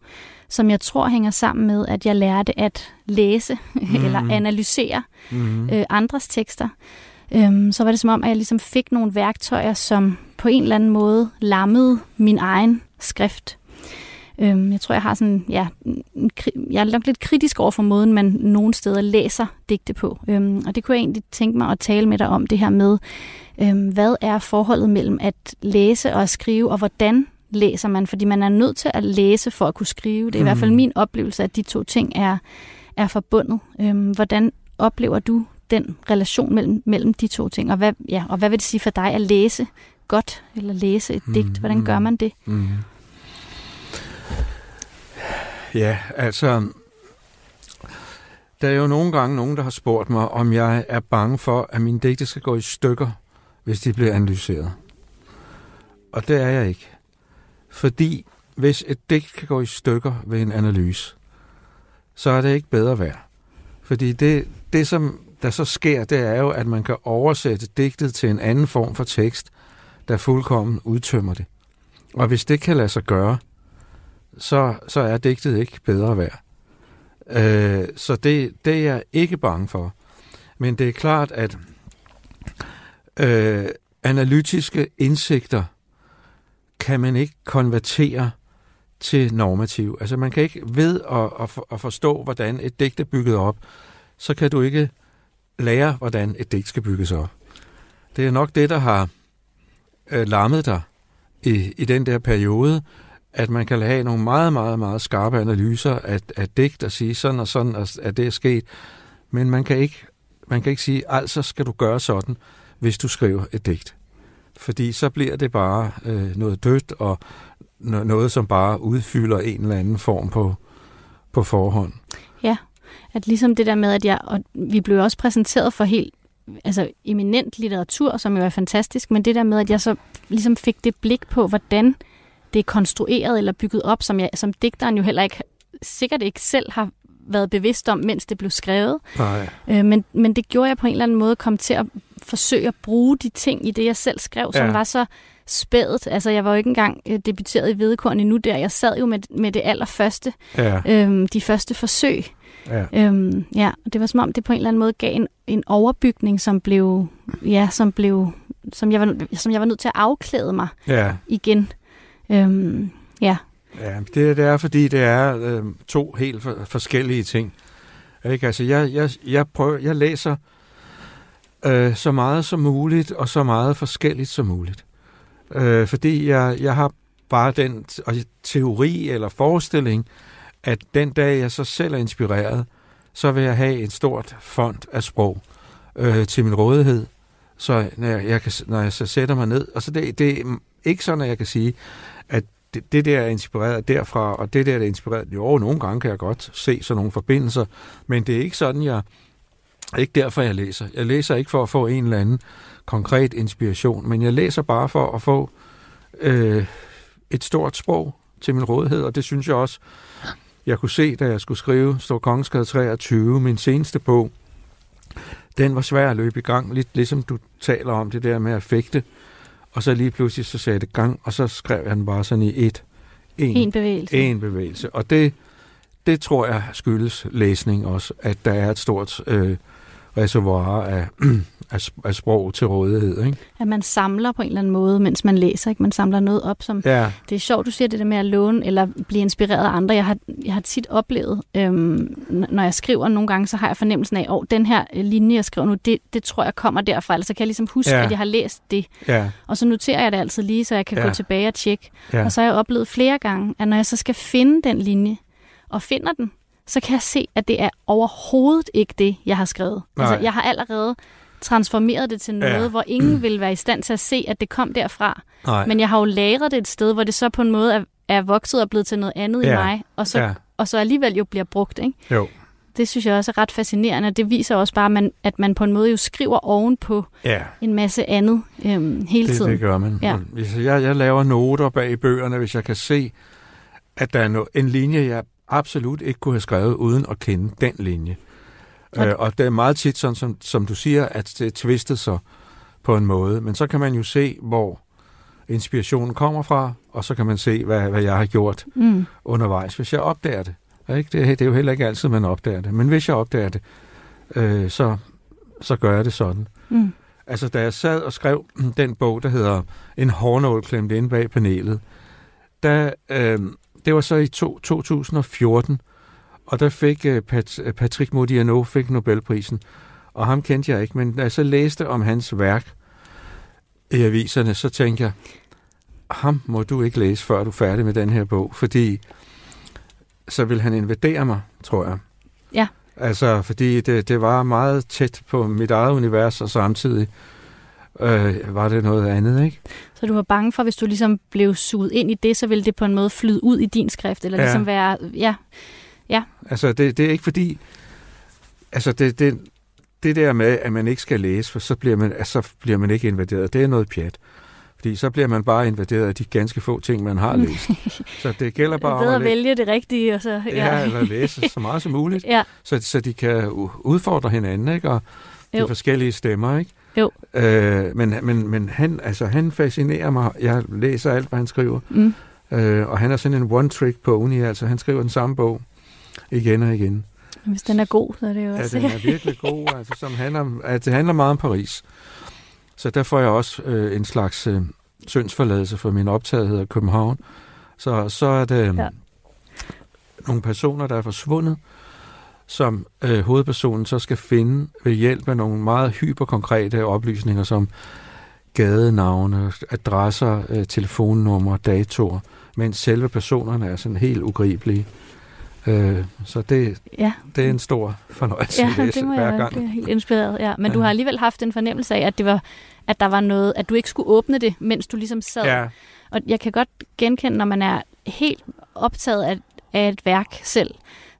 som jeg tror hænger sammen med, at jeg lærte at læse mm. eller analysere mm. øh, andres tekster øhm, så var det som om, at jeg ligesom fik nogle værktøjer, som på en eller anden måde lammede min egen skrift. Øhm, jeg tror, jeg har sådan, ja, jeg er nok lidt kritisk over for måden, man nogle steder læser digte på. Øhm, og det kunne jeg egentlig tænke mig at tale med dig om, det her med, øhm, hvad er forholdet mellem at læse og at skrive, og hvordan læser man? Fordi man er nødt til at læse for at kunne skrive. Det er mm. i hvert fald mm. min oplevelse, at de to ting er, er forbundet. Øhm, hvordan oplever du den relation mellem, mellem de to ting, og hvad, ja, og hvad vil det sige for dig at læse godt, eller læse et mm, digt? Hvordan gør man det? Mm. Ja, altså, der er jo nogle gange nogen, der har spurgt mig, om jeg er bange for, at mine digte skal gå i stykker, hvis de bliver analyseret. Og det er jeg ikke. Fordi hvis et digt kan gå i stykker ved en analyse, så er det ikke bedre værd. Fordi det, det som der så sker, det er jo, at man kan oversætte digtet til en anden form for tekst, der fuldkommen udtømmer det. Og hvis det kan lade sig gøre, så, så er digtet ikke bedre værd. Øh, så det, det er jeg ikke bange for. Men det er klart, at øh, analytiske indsigter kan man ikke konvertere til normativ. Altså man kan ikke ved at, at, at forstå, hvordan et digt er bygget op, så kan du ikke lære, hvordan et digt skal bygges op. Det er nok det, der har øh, lammet dig i, i den der periode, at man kan have nogle meget, meget, meget skarpe analyser af, af digt og sige sådan og sådan, at det er sket. Men man kan ikke, man kan ikke sige, altså skal du gøre sådan, hvis du skriver et digt. Fordi så bliver det bare øh, noget dødt og noget, som bare udfylder en eller anden form på, på forhånd. Ja, at ligesom det der med, at jeg, og vi blev også præsenteret for helt altså eminent litteratur, som jo er fantastisk, men det der med, at jeg så ligesom fik det blik på, hvordan det er konstrueret eller bygget op, som, jeg, som digteren jo heller ikke, sikkert ikke selv har været bevidst om, mens det blev skrevet. Nej. Øh, men, men det gjorde jeg på en eller anden måde, kom til at forsøge at bruge de ting i det, jeg selv skrev, som ja. var så spædet. Altså, jeg var jo ikke engang øh, debuteret i Hvedekorn endnu der. Jeg sad jo med, med det allerførste, ja. øhm, de første forsøg. Ja. Øhm, ja, det var som om, det på en eller anden måde gav en, en overbygning, som blev, ja, som blev, som jeg var, som jeg var nødt til at afklæde mig ja. igen. Øhm, ja. Ja, det, det er, fordi det er øh, to helt for, forskellige ting. Ikke? Altså, jeg, jeg, jeg, prøver, jeg læser øh, så meget som muligt, og så meget forskelligt som muligt. Øh, fordi jeg, jeg har bare den teori eller forestilling, at den dag jeg så selv er inspireret, så vil jeg have et stort fond af sprog øh, til min rådighed, så når jeg, jeg kan, når jeg så sætter mig ned, og så det, det er ikke sådan, at jeg kan sige, det, det der er inspireret derfra, og det der er inspireret, jo, nogle gange kan jeg godt se sådan nogle forbindelser, men det er ikke sådan, jeg, ikke derfor, jeg læser. Jeg læser ikke for at få en eller anden konkret inspiration, men jeg læser bare for at få øh, et stort sprog til min rådighed, og det synes jeg også, jeg kunne se, da jeg skulle skrive Stor Kongeskade 23, min seneste bog, den var svær at løbe i gang, lidt ligesom du taler om det der med at fægte. Og så lige pludselig så sagde det gang, og så skrev jeg den bare sådan i et. En, en bevægelse. En bevægelse. Og det, det tror jeg skyldes læsning også, at der er et stort øh, reservoir af, af, af sprog til rådighed. Ikke? At man samler på en eller anden måde, mens man læser. Ikke? Man samler noget op, som... Ja. Det er sjovt, du siger det der med at låne eller blive inspireret af andre. Jeg har, jeg har tit oplevet, øhm, når jeg skriver nogle gange, så har jeg fornemmelsen af, at oh, den her linje, jeg skriver nu, det, det tror jeg kommer derfra. Eller så kan jeg ligesom huske, ja. at jeg har læst det. Ja. Og så noterer jeg det altid lige, så jeg kan Ja. gå tilbage og tjekke. Ja. Og så har jeg oplevet flere gange, at når jeg så skal finde den linje, og finder den, så kan jeg se, at det er overhovedet ikke det, jeg har skrevet. Nej. Altså, jeg har allerede transformeret det til noget, Ja. hvor ingen vil være i stand til at se, at det kom derfra. Nej. Men jeg har jo lagret det et sted, hvor det så på en måde er, er vokset og blevet til noget andet Ja. i mig, og så, Ja. og så alligevel jo bliver brugt. Ikke? Jo. Det synes jeg også er ret fascinerende, og det viser også bare, at man, at man på en måde jo skriver ovenpå Ja, en masse andet øhm, hele det, tiden. det gør man. Ja. Hvis jeg, jeg laver noter bag i bøgerne, hvis jeg kan se, at der er no, en linje, jeg absolut ikke kunne have skrevet uden at kende den linje. Og- Øh, og det er meget tit sådan, som, som du siger, at det twistet sig på en måde. Men så kan man jo se, hvor inspirationen kommer fra, og så kan man se, hvad, hvad jeg har gjort Mm. undervejs, hvis jeg opdager det. Ikke? Det, det er jo heller ikke altid, man opdager det. Men hvis jeg opdager det, øh, så, så gør jeg det sådan. Mm. Altså, da jeg sad og skrev den bog, der hedder En hårnål klemt inde bag panelet, der, øh, det var så i to, 2014, og der fik øh, Pat, Patrick Modiano fik Nobelprisen, og ham kendte jeg ikke, men da jeg så læste om hans værk i aviserne, så tænkte jeg, ham må du ikke læse, før du er færdig med den her bog, fordi så vil han invadere mig, tror jeg. Ja. Altså, fordi det, det var meget tæt på mit eget univers, og samtidig øh, var det noget andet, ikke? Så du var bange for, hvis du ligesom blev suget ind i det, så ville det på en måde flyde ud i din skrift, eller Ja. ja. ligesom være, ja, Altså, det, det er ikke fordi... Altså, det, det, det der med, at man ikke skal læse, for så bliver man, altså, så bliver man ikke invaderet, det er noget pjat. Fordi så bliver man bare invaderet af de ganske få ting, man har læst. så det gælder bare er om bedre at læ- vælge det rigtige, og så, ja, eller læse så meget som muligt, ja, så, så de kan udfordre hinanden, ikke? Og de Jo. forskellige stemmer, ikke? Jo. Øh, men men, men han, altså, han fascinerer mig. Jeg læser alt, hvad han skriver. mm. Øh, og han er sådan en one-trick pony, altså han skriver den samme bog igen og igen. hvis den er god, så er det jo Ja, også. den er virkelig god, altså, som handler, at det handler meget om Paris. Så der får jeg også øh, en slags øh, syndsforladelse for min optagethed af København. Så, så er det øh, Ja. nogle personer, der er forsvundet, som øh, hovedpersonen så skal finde ved hjælp af nogle meget hyperkonkrete oplysninger, som gadenavne, adresser, øh, telefonnumre, datoer, mens selve personerne er sådan helt ugribelige. Øh, så det, ja, det er en stor fornøjelse ja at læse det må hver jeg gang. blive helt inspireret. Ja. Men Ja. du har alligevel haft en fornemmelse af, at det var at der var noget, at du ikke skulle åbne det, mens du ligesom sad. Ja, Og jeg kan godt genkende, når man er helt optaget af, af et værk selv,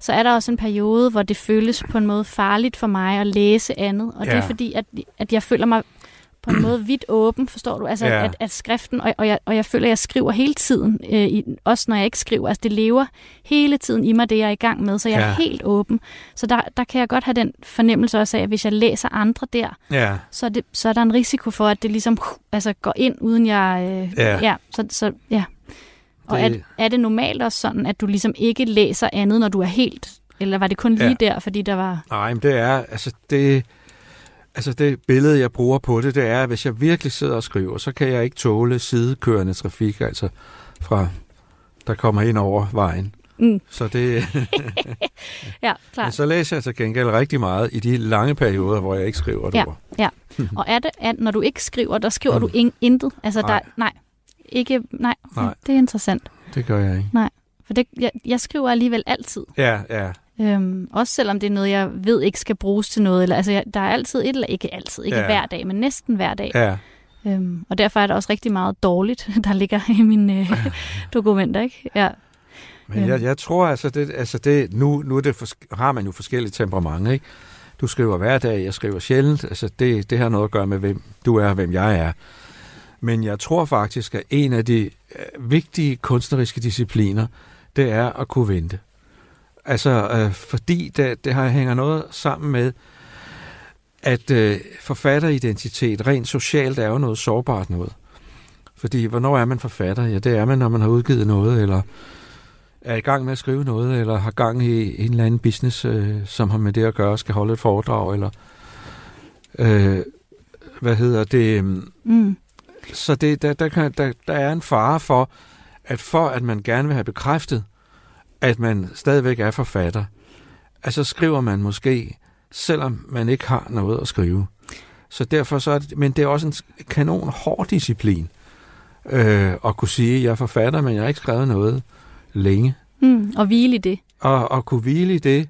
så er der også en periode, hvor det føles på en måde farligt for mig at læse andet. Og det Ja. er fordi, at, at jeg føler mig på en måde vidt åben, forstår du? Altså, Ja. at, at skriften, og, og, jeg, og jeg føler, at jeg skriver hele tiden, øh, i, også når jeg ikke skriver. Altså, det lever hele tiden i mig, det jeg er i gang med, så jeg ja. er helt åben. Så der, der kan jeg godt have den fornemmelse også af, at hvis jeg læser andre der, ja, så er, det, så er der en risiko for, at det ligesom altså, går ind, uden jeg... Øh, Ja. ja så, så, ja. Og Det- er, er det normalt også sådan, at du ligesom ikke læser andet, når du er helt... Eller var det kun lige Ja. der, fordi der var... nej, men det er, altså det, altså det billede, jeg bruger på det, det er, at hvis jeg virkelig sidder og skriver, så kan jeg ikke tåle sidekørende trafik, altså fra, der kommer ind over vejen. Mm. Så det, Ja, men klart. så læser jeg til gengæld rigtig meget i de lange perioder, hvor jeg ikke skriver et Ja. ord. Og er det, at når du ikke skriver, der skriver Mm. du ing, intet? Altså, Nej. der, nej. Ikke, nej. Nej. det er interessant. Det gør jeg ikke. For det, jeg, jeg skriver alligevel altid. Ja, ja, Øhm, også selvom det er noget, jeg ved ikke skal bruges til noget. Eller, altså, jeg, der er altid et eller ikke altid, ikke Ja. hver dag, men næsten hver dag. ja. Øhm, og derfor er der også rigtig meget dårligt, der ligger i mine øh, dokumenter, ikke? Ja. Men jeg, jeg tror altså, det, altså det, nu, nu er det fors- har man jo forskellige temperament, ikke? Du skriver hver dag, jeg skriver sjældent. Altså det, det har noget at gøre med, hvem du er og hvem jeg er. Men jeg tror faktisk, at en af de øh, vigtige kunstneriske discipliner, det er at kunne vente. Altså, øh, fordi det, det har hænger noget sammen med, at øh, forfatteridentitet rent socialt er jo noget sårbart noget. Fordi, hvornår er man forfatter? Ja, det er man, når man har udgivet noget, eller er i gang med at skrive noget, eller har gang i en eller anden business, øh, som har med det at gøre, skal holde et foredrag, eller Øh, hvad hedder det? Øh, mm. Så det, der, der, kan, der, der er en fare for, at for at man gerne vil have bekræftet, at man stadigvæk er forfatter, altså skriver man måske, selvom man ikke har noget at skrive. Så derfor så er det, men det er også en kanon hård disciplin øh, at kunne sige, at jeg er forfatter, men jeg har ikke skrevet noget længe. Mm, og hvile i det. Og, og kunne hvile i det.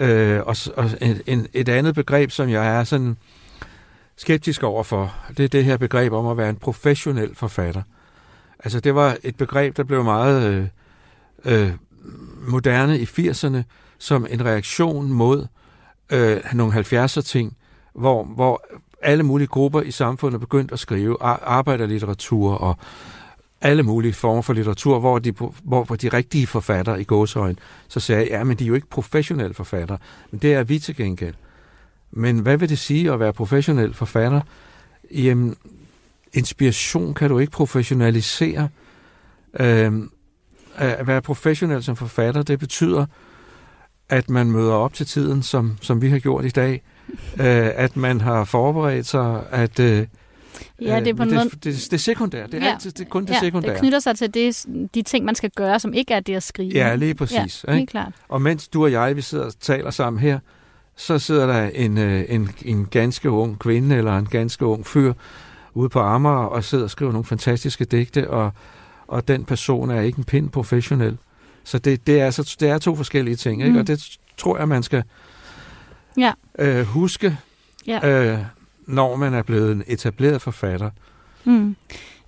Øh, og og et, en, et andet begreb, som jeg er sådan skeptisk overfor, det er det her begreb om at være en professionel forfatter. Altså det var et begreb, der blev meget øh, øh, moderne i 80'erne, som en reaktion mod øh, nogle 70'er ting, hvor, hvor alle mulige grupper i samfundet begyndte at skrive arbejderlitteratur og alle mulige former for litteratur, hvor de, hvor, hvor de rigtige forfattere i gåsøjen så sagde, ja, men de er jo ikke professionelle forfattere, men det er vi til gengæld. Men hvad vil det sige at være professionel forfatter? Jamen, inspiration kan du ikke professionalisere. Øhm, at være professionel som forfatter, det betyder, at man møder op til tiden, som, som vi har gjort i dag. øh, at man har forberedt sig, at... Øh, Ja, det er på en det, måde... Det, det, det er sekundært. Det er ja. altid det er kun det ja, sekundære. det knytter sig til det, de ting, man skal gøre, som ikke er det at skrive. Ja, lige præcis. Ja, helt klart. Og mens du og jeg, vi sidder og taler sammen her, så sidder der en, øh, en, en ganske ung kvinde eller en ganske ung fyr ude på Amager og sidder og skriver nogle fantastiske digte, og, og den person er ikke en pind professionel. Så det, det, er, altså, det er to forskellige ting, ikke? Mm. og det tror jeg, man skal ja. øh, huske, ja. øh, når man er blevet en etableret forfatter. Mm.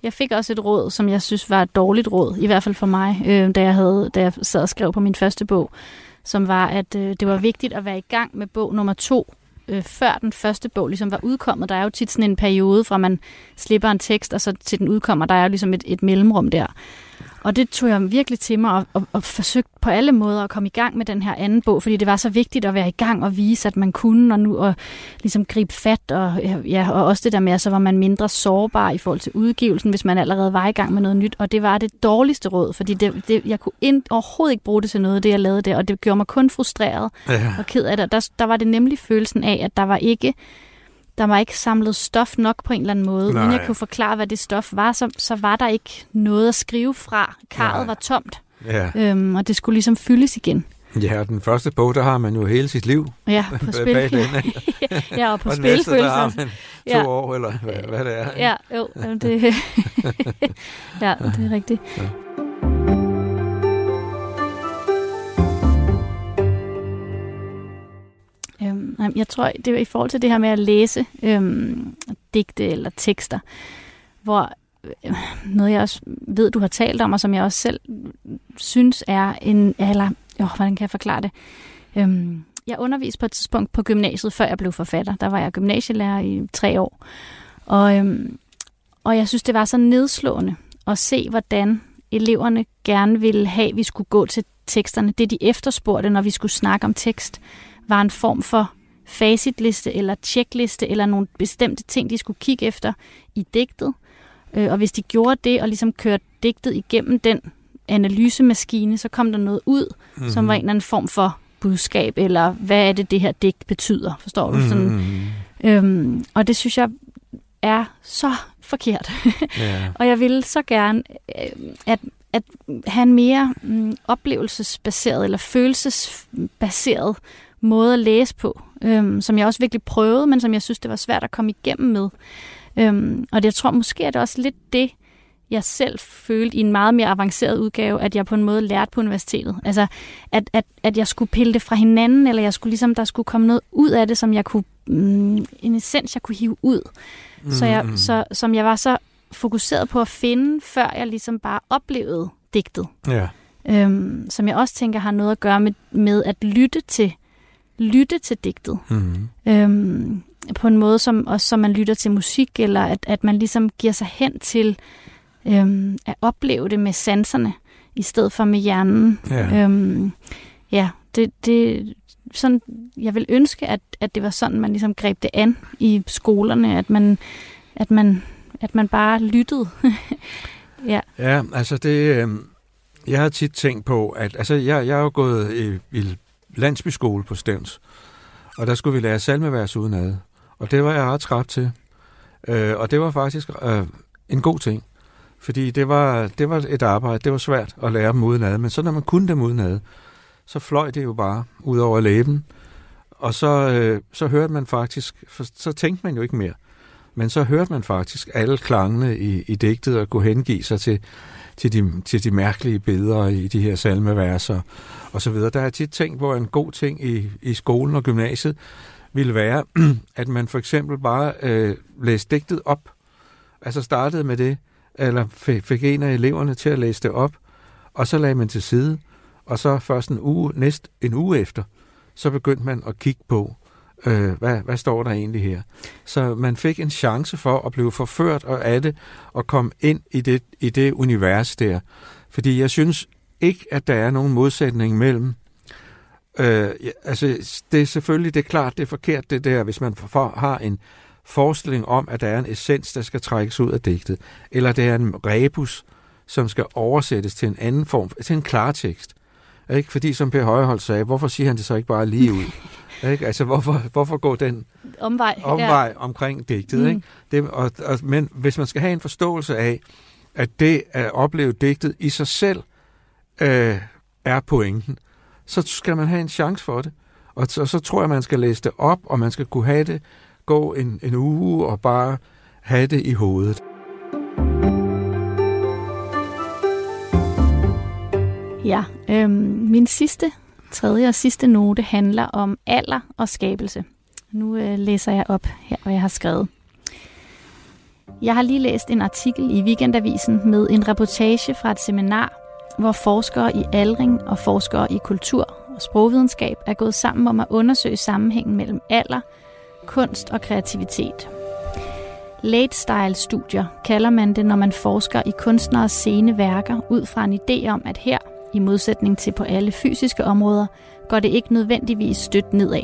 Jeg fik også et råd, som jeg synes var et dårligt råd, i hvert fald for mig, øh, da, jeg havde, da jeg sad og skrev på min første bog, som var, at øh, det var vigtigt at være i gang med bog nummer to, øh, før den første bog ligesom var udkommet. Der er jo tit sådan en periode, fra man slipper en tekst, og så til den udkommer. Der er jo ligesom et, et mellemrum der. Og det tog jeg virkelig til mig og, og, og forsøgte på alle måder at komme i gang med den her anden bog, fordi det var så vigtigt at være i gang og vise, at man kunne, og nu og ligesom gribe fat, og, ja, og også det der med, at så var man mindre sårbar i forhold til udgivelsen, hvis man allerede var i gang med noget nyt, og det var det dårligste råd, fordi det, det, jeg kunne ind, overhovedet ikke bruge det til noget, det jeg lavede der, og det gjorde mig kun frustreret ja. og ked af det. Der, der var det nemlig følelsen af, at der var ikke der var ikke samlet stof nok på en eller anden måde. Nej. Uden jeg kunne forklare, hvad det stof var, så, så var der ikke noget at skrive fra. Karret var tomt, ja. øhm, og det skulle ligesom fyldes igen. Ja, den første bog, der har man jo hele sit liv ja, på spil. bag den, ja, og på og spil næste, der har man to ja. år, eller hvad, hvad det er. Ja, jo, det, ja, det er rigtigt. Ja. Øhm, jeg tror, det er i forhold til det her med at læse øhm, digte eller tekster, hvor øh, noget jeg også ved, du har talt om, og som jeg også selv synes er en, eller, jo, hvordan kan jeg forklare det? Øhm, jeg underviste på et tidspunkt på gymnasiet, før jeg blev forfatter. Der var jeg gymnasielærer i tre år. Og, øhm, og jeg synes, det var så nedslående at se, hvordan eleverne gerne ville have, at vi skulle gå til teksterne. Det, de efterspurgte, når vi skulle snakke om tekst var en form for facitliste eller checkliste eller nogle bestemte ting, de skulle kigge efter i digtet. Øh, og hvis de gjorde det og ligesom kørte digtet igennem den analysemaskine, så kom der noget ud, mm-hmm. som var en eller anden form for budskab, eller hvad er det, det her digt betyder, forstår du? Sådan, mm-hmm. øhm, og det synes jeg er så forkert. yeah. og jeg ville så gerne, øh, at, at have en mere mm, oplevelsesbaseret eller følelsesbaseret måde at læse på, øhm, som jeg også virkelig prøvede, men som jeg synes, det var svært at komme igennem med. Øhm, og det, jeg tror måske, at det også lidt det, jeg selv følte i en meget mere avanceret udgave, at jeg på en måde lærte på universitetet. Altså, at, at, at jeg skulle pille det fra hinanden, eller jeg skulle ligesom, der skulle komme noget ud af det, som jeg kunne, mm, en essens, jeg kunne hive ud. Mm. Så jeg, så, som jeg var så fokuseret på at finde, før jeg ligesom bare oplevede digtet. Ja. Øhm, som jeg også tænker har noget at gøre med, med at lytte til lytte til digtet. Mm. Øhm, på en måde, som også som man lytter til musik, eller at, at man ligesom giver sig hen til øhm, at opleve det med sanserne, i stedet for med hjernen. Ja, øhm, ja det, det, sådan, jeg vil ønske, at, at det var sådan, man ligesom greb det an i skolerne, at man, at man, at man bare lyttede. ja. ja, altså det, øh, jeg har tit tænkt på, at altså jeg, jeg er jo gået i, i landsbyskole på Stævns. Og der skulle vi lære salmevers udenad. Og det var jeg ret træt til. Øh, og det var faktisk øh, en god ting. Fordi det var, det var et arbejde, det var svært at lære dem udenad, men så når man kunne dem udenad, så fløj det jo bare ud over læben, og så, øh, så hørte man faktisk, for, så tænkte man jo ikke mere, men så hørte man faktisk alle klangene i, i digtet og kunne hengive sig til, til, de, til de mærkelige billeder i de her salmeverser og så videre. Der er tit tænkt, hvor en god ting i, i skolen og gymnasiet ville være, at man for eksempel bare øh, læste digtet op, altså startede med det, eller fik en af eleverne til at læse det op, og så lagde man til side, og så først en uge, næst en uge efter, så begyndte man at kigge på, øh, hvad, hvad står der egentlig her. Så man fik en chance for at blive forført af det, og komme ind i det, i det univers der. Fordi jeg synes ikke, at der er nogen modsætning mellem Øh, ja, altså, det er selvfølgelig det er klart, det er forkert det der, hvis man for, har en forestilling om, at der er en essens, der skal trækkes ud af digtet, eller det er en rebus, som skal oversættes til en anden form, til en klartekst. Ikke? Fordi som Per Højhold sagde, hvorfor siger han det så ikke bare lige ud? ikke? Altså, hvorfor, hvorfor gå den omvej, omvej ja. omkring digtet? Mm. Ikke? Det, og, og, men hvis man skal have en forståelse af, at det at opleve digtet i sig selv øh, er pointen, så skal man have en chance for det. Og så, så tror jeg, man skal læse det op, og man skal kunne have det, gå en, en uge og bare have det i hovedet. Ja, øhm, min sidste, tredje og sidste note handler om alder og skabelse. Nu øh, læser jeg op her, hvad jeg har skrevet. Jeg har lige læst en artikel i Weekendavisen med en reportage fra et seminar, hvor forskere i aldring og forskere i kultur og sprogvidenskab er gået sammen om at undersøge sammenhængen mellem alder, kunst og kreativitet. Late style studier kalder man det, når man forsker i kunstneres sene værker ud fra en idé om, at her, i modsætning til på alle fysiske områder, går det ikke nødvendigvis stødt nedad.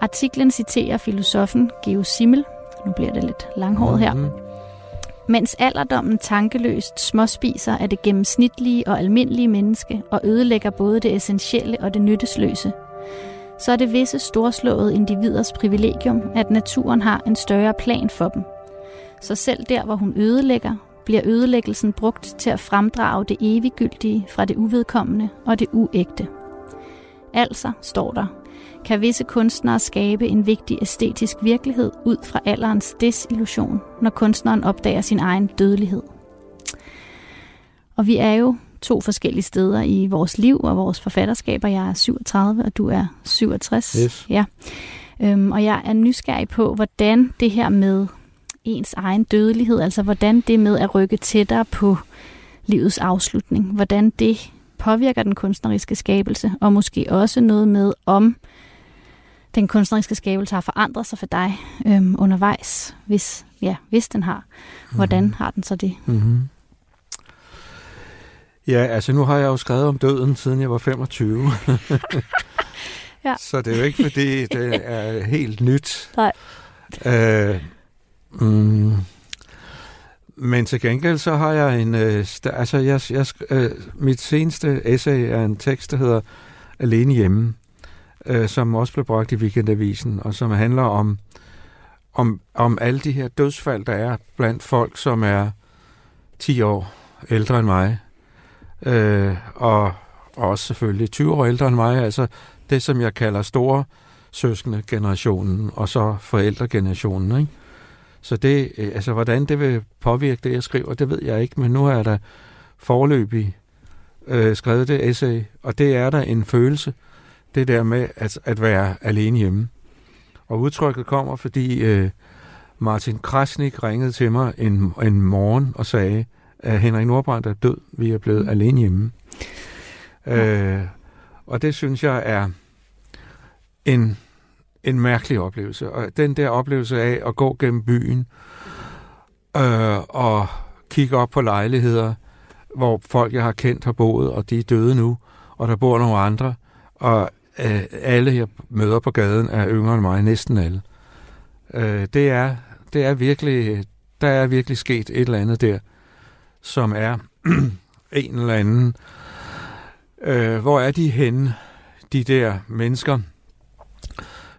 Artiklen citerer filosofen Geo Simmel, nu bliver det lidt langhåret her, mm-hmm. Mens alderdommen tankeløst småspiser af det gennemsnitlige og almindelige menneske og ødelægger både det essentielle og det nyttesløse, så er det visse storslåede individers privilegium, at naturen har en større plan for dem. Så selv der, hvor hun ødelægger, bliver ødelæggelsen brugt til at fremdrage det eviggyldige fra det uvedkommende og det uægte. Altså, står der, kan visse kunstnere skabe en vigtig æstetisk virkelighed ud fra alderens desillusion, når kunstneren opdager sin egen dødelighed. Og vi er jo to forskellige steder i vores liv og vores forfatterskaber. Jeg er 37, og du er 67. Yes. Ja. Øhm, og jeg er nysgerrig på, hvordan det her med ens egen dødelighed, altså hvordan det med at rykke tættere på livets afslutning, hvordan det påvirker den kunstneriske skabelse, og måske også noget med, om den kunstneriske skabelse har forandret sig for dig øhm, undervejs, hvis, ja, hvis den har. Hvordan mm-hmm. har den så det? Mm-hmm. Ja, altså nu har jeg jo skrevet om døden, siden jeg var 25. ja. Så det er jo ikke, fordi det er helt nyt. Nej. Øh, mm, men til gengæld så har jeg en... Øh, altså, jeg, jeg, øh, mit seneste essay er en tekst, der hedder Alene hjemme øh, som også blev bragt i Weekendavisen, og som handler om, om, om alle de her dødsfald, der er blandt folk, som er 10 år ældre end mig, øh, og også selvfølgelig 20 år ældre end mig, altså det, som jeg kalder store søskende generationen, og så forældregenerationen, ikke? Så det, øh, altså hvordan det vil påvirke det, jeg skriver, det ved jeg ikke, men nu er der forløbig øh, skrevet det essay, og det er der en følelse, det der med at, at være alene hjemme. Og udtrykket kommer, fordi øh, Martin Krasnik ringede til mig en, en morgen og sagde, at Henrik Nordbrandt er død, vi er blevet mm. alene hjemme. Ja. Øh, og det synes jeg er en, en mærkelig oplevelse. Og den der oplevelse af at gå gennem byen øh, og kigge op på lejligheder, hvor folk, jeg har kendt, har boet, og de er døde nu, og der bor nogle andre, og øh, alle, jeg møder på gaden, er yngre end mig, næsten alle. Øh, det, er, det er virkelig, der er virkelig sket et eller andet der, som er en eller anden. Øh, hvor er de henne, de der mennesker,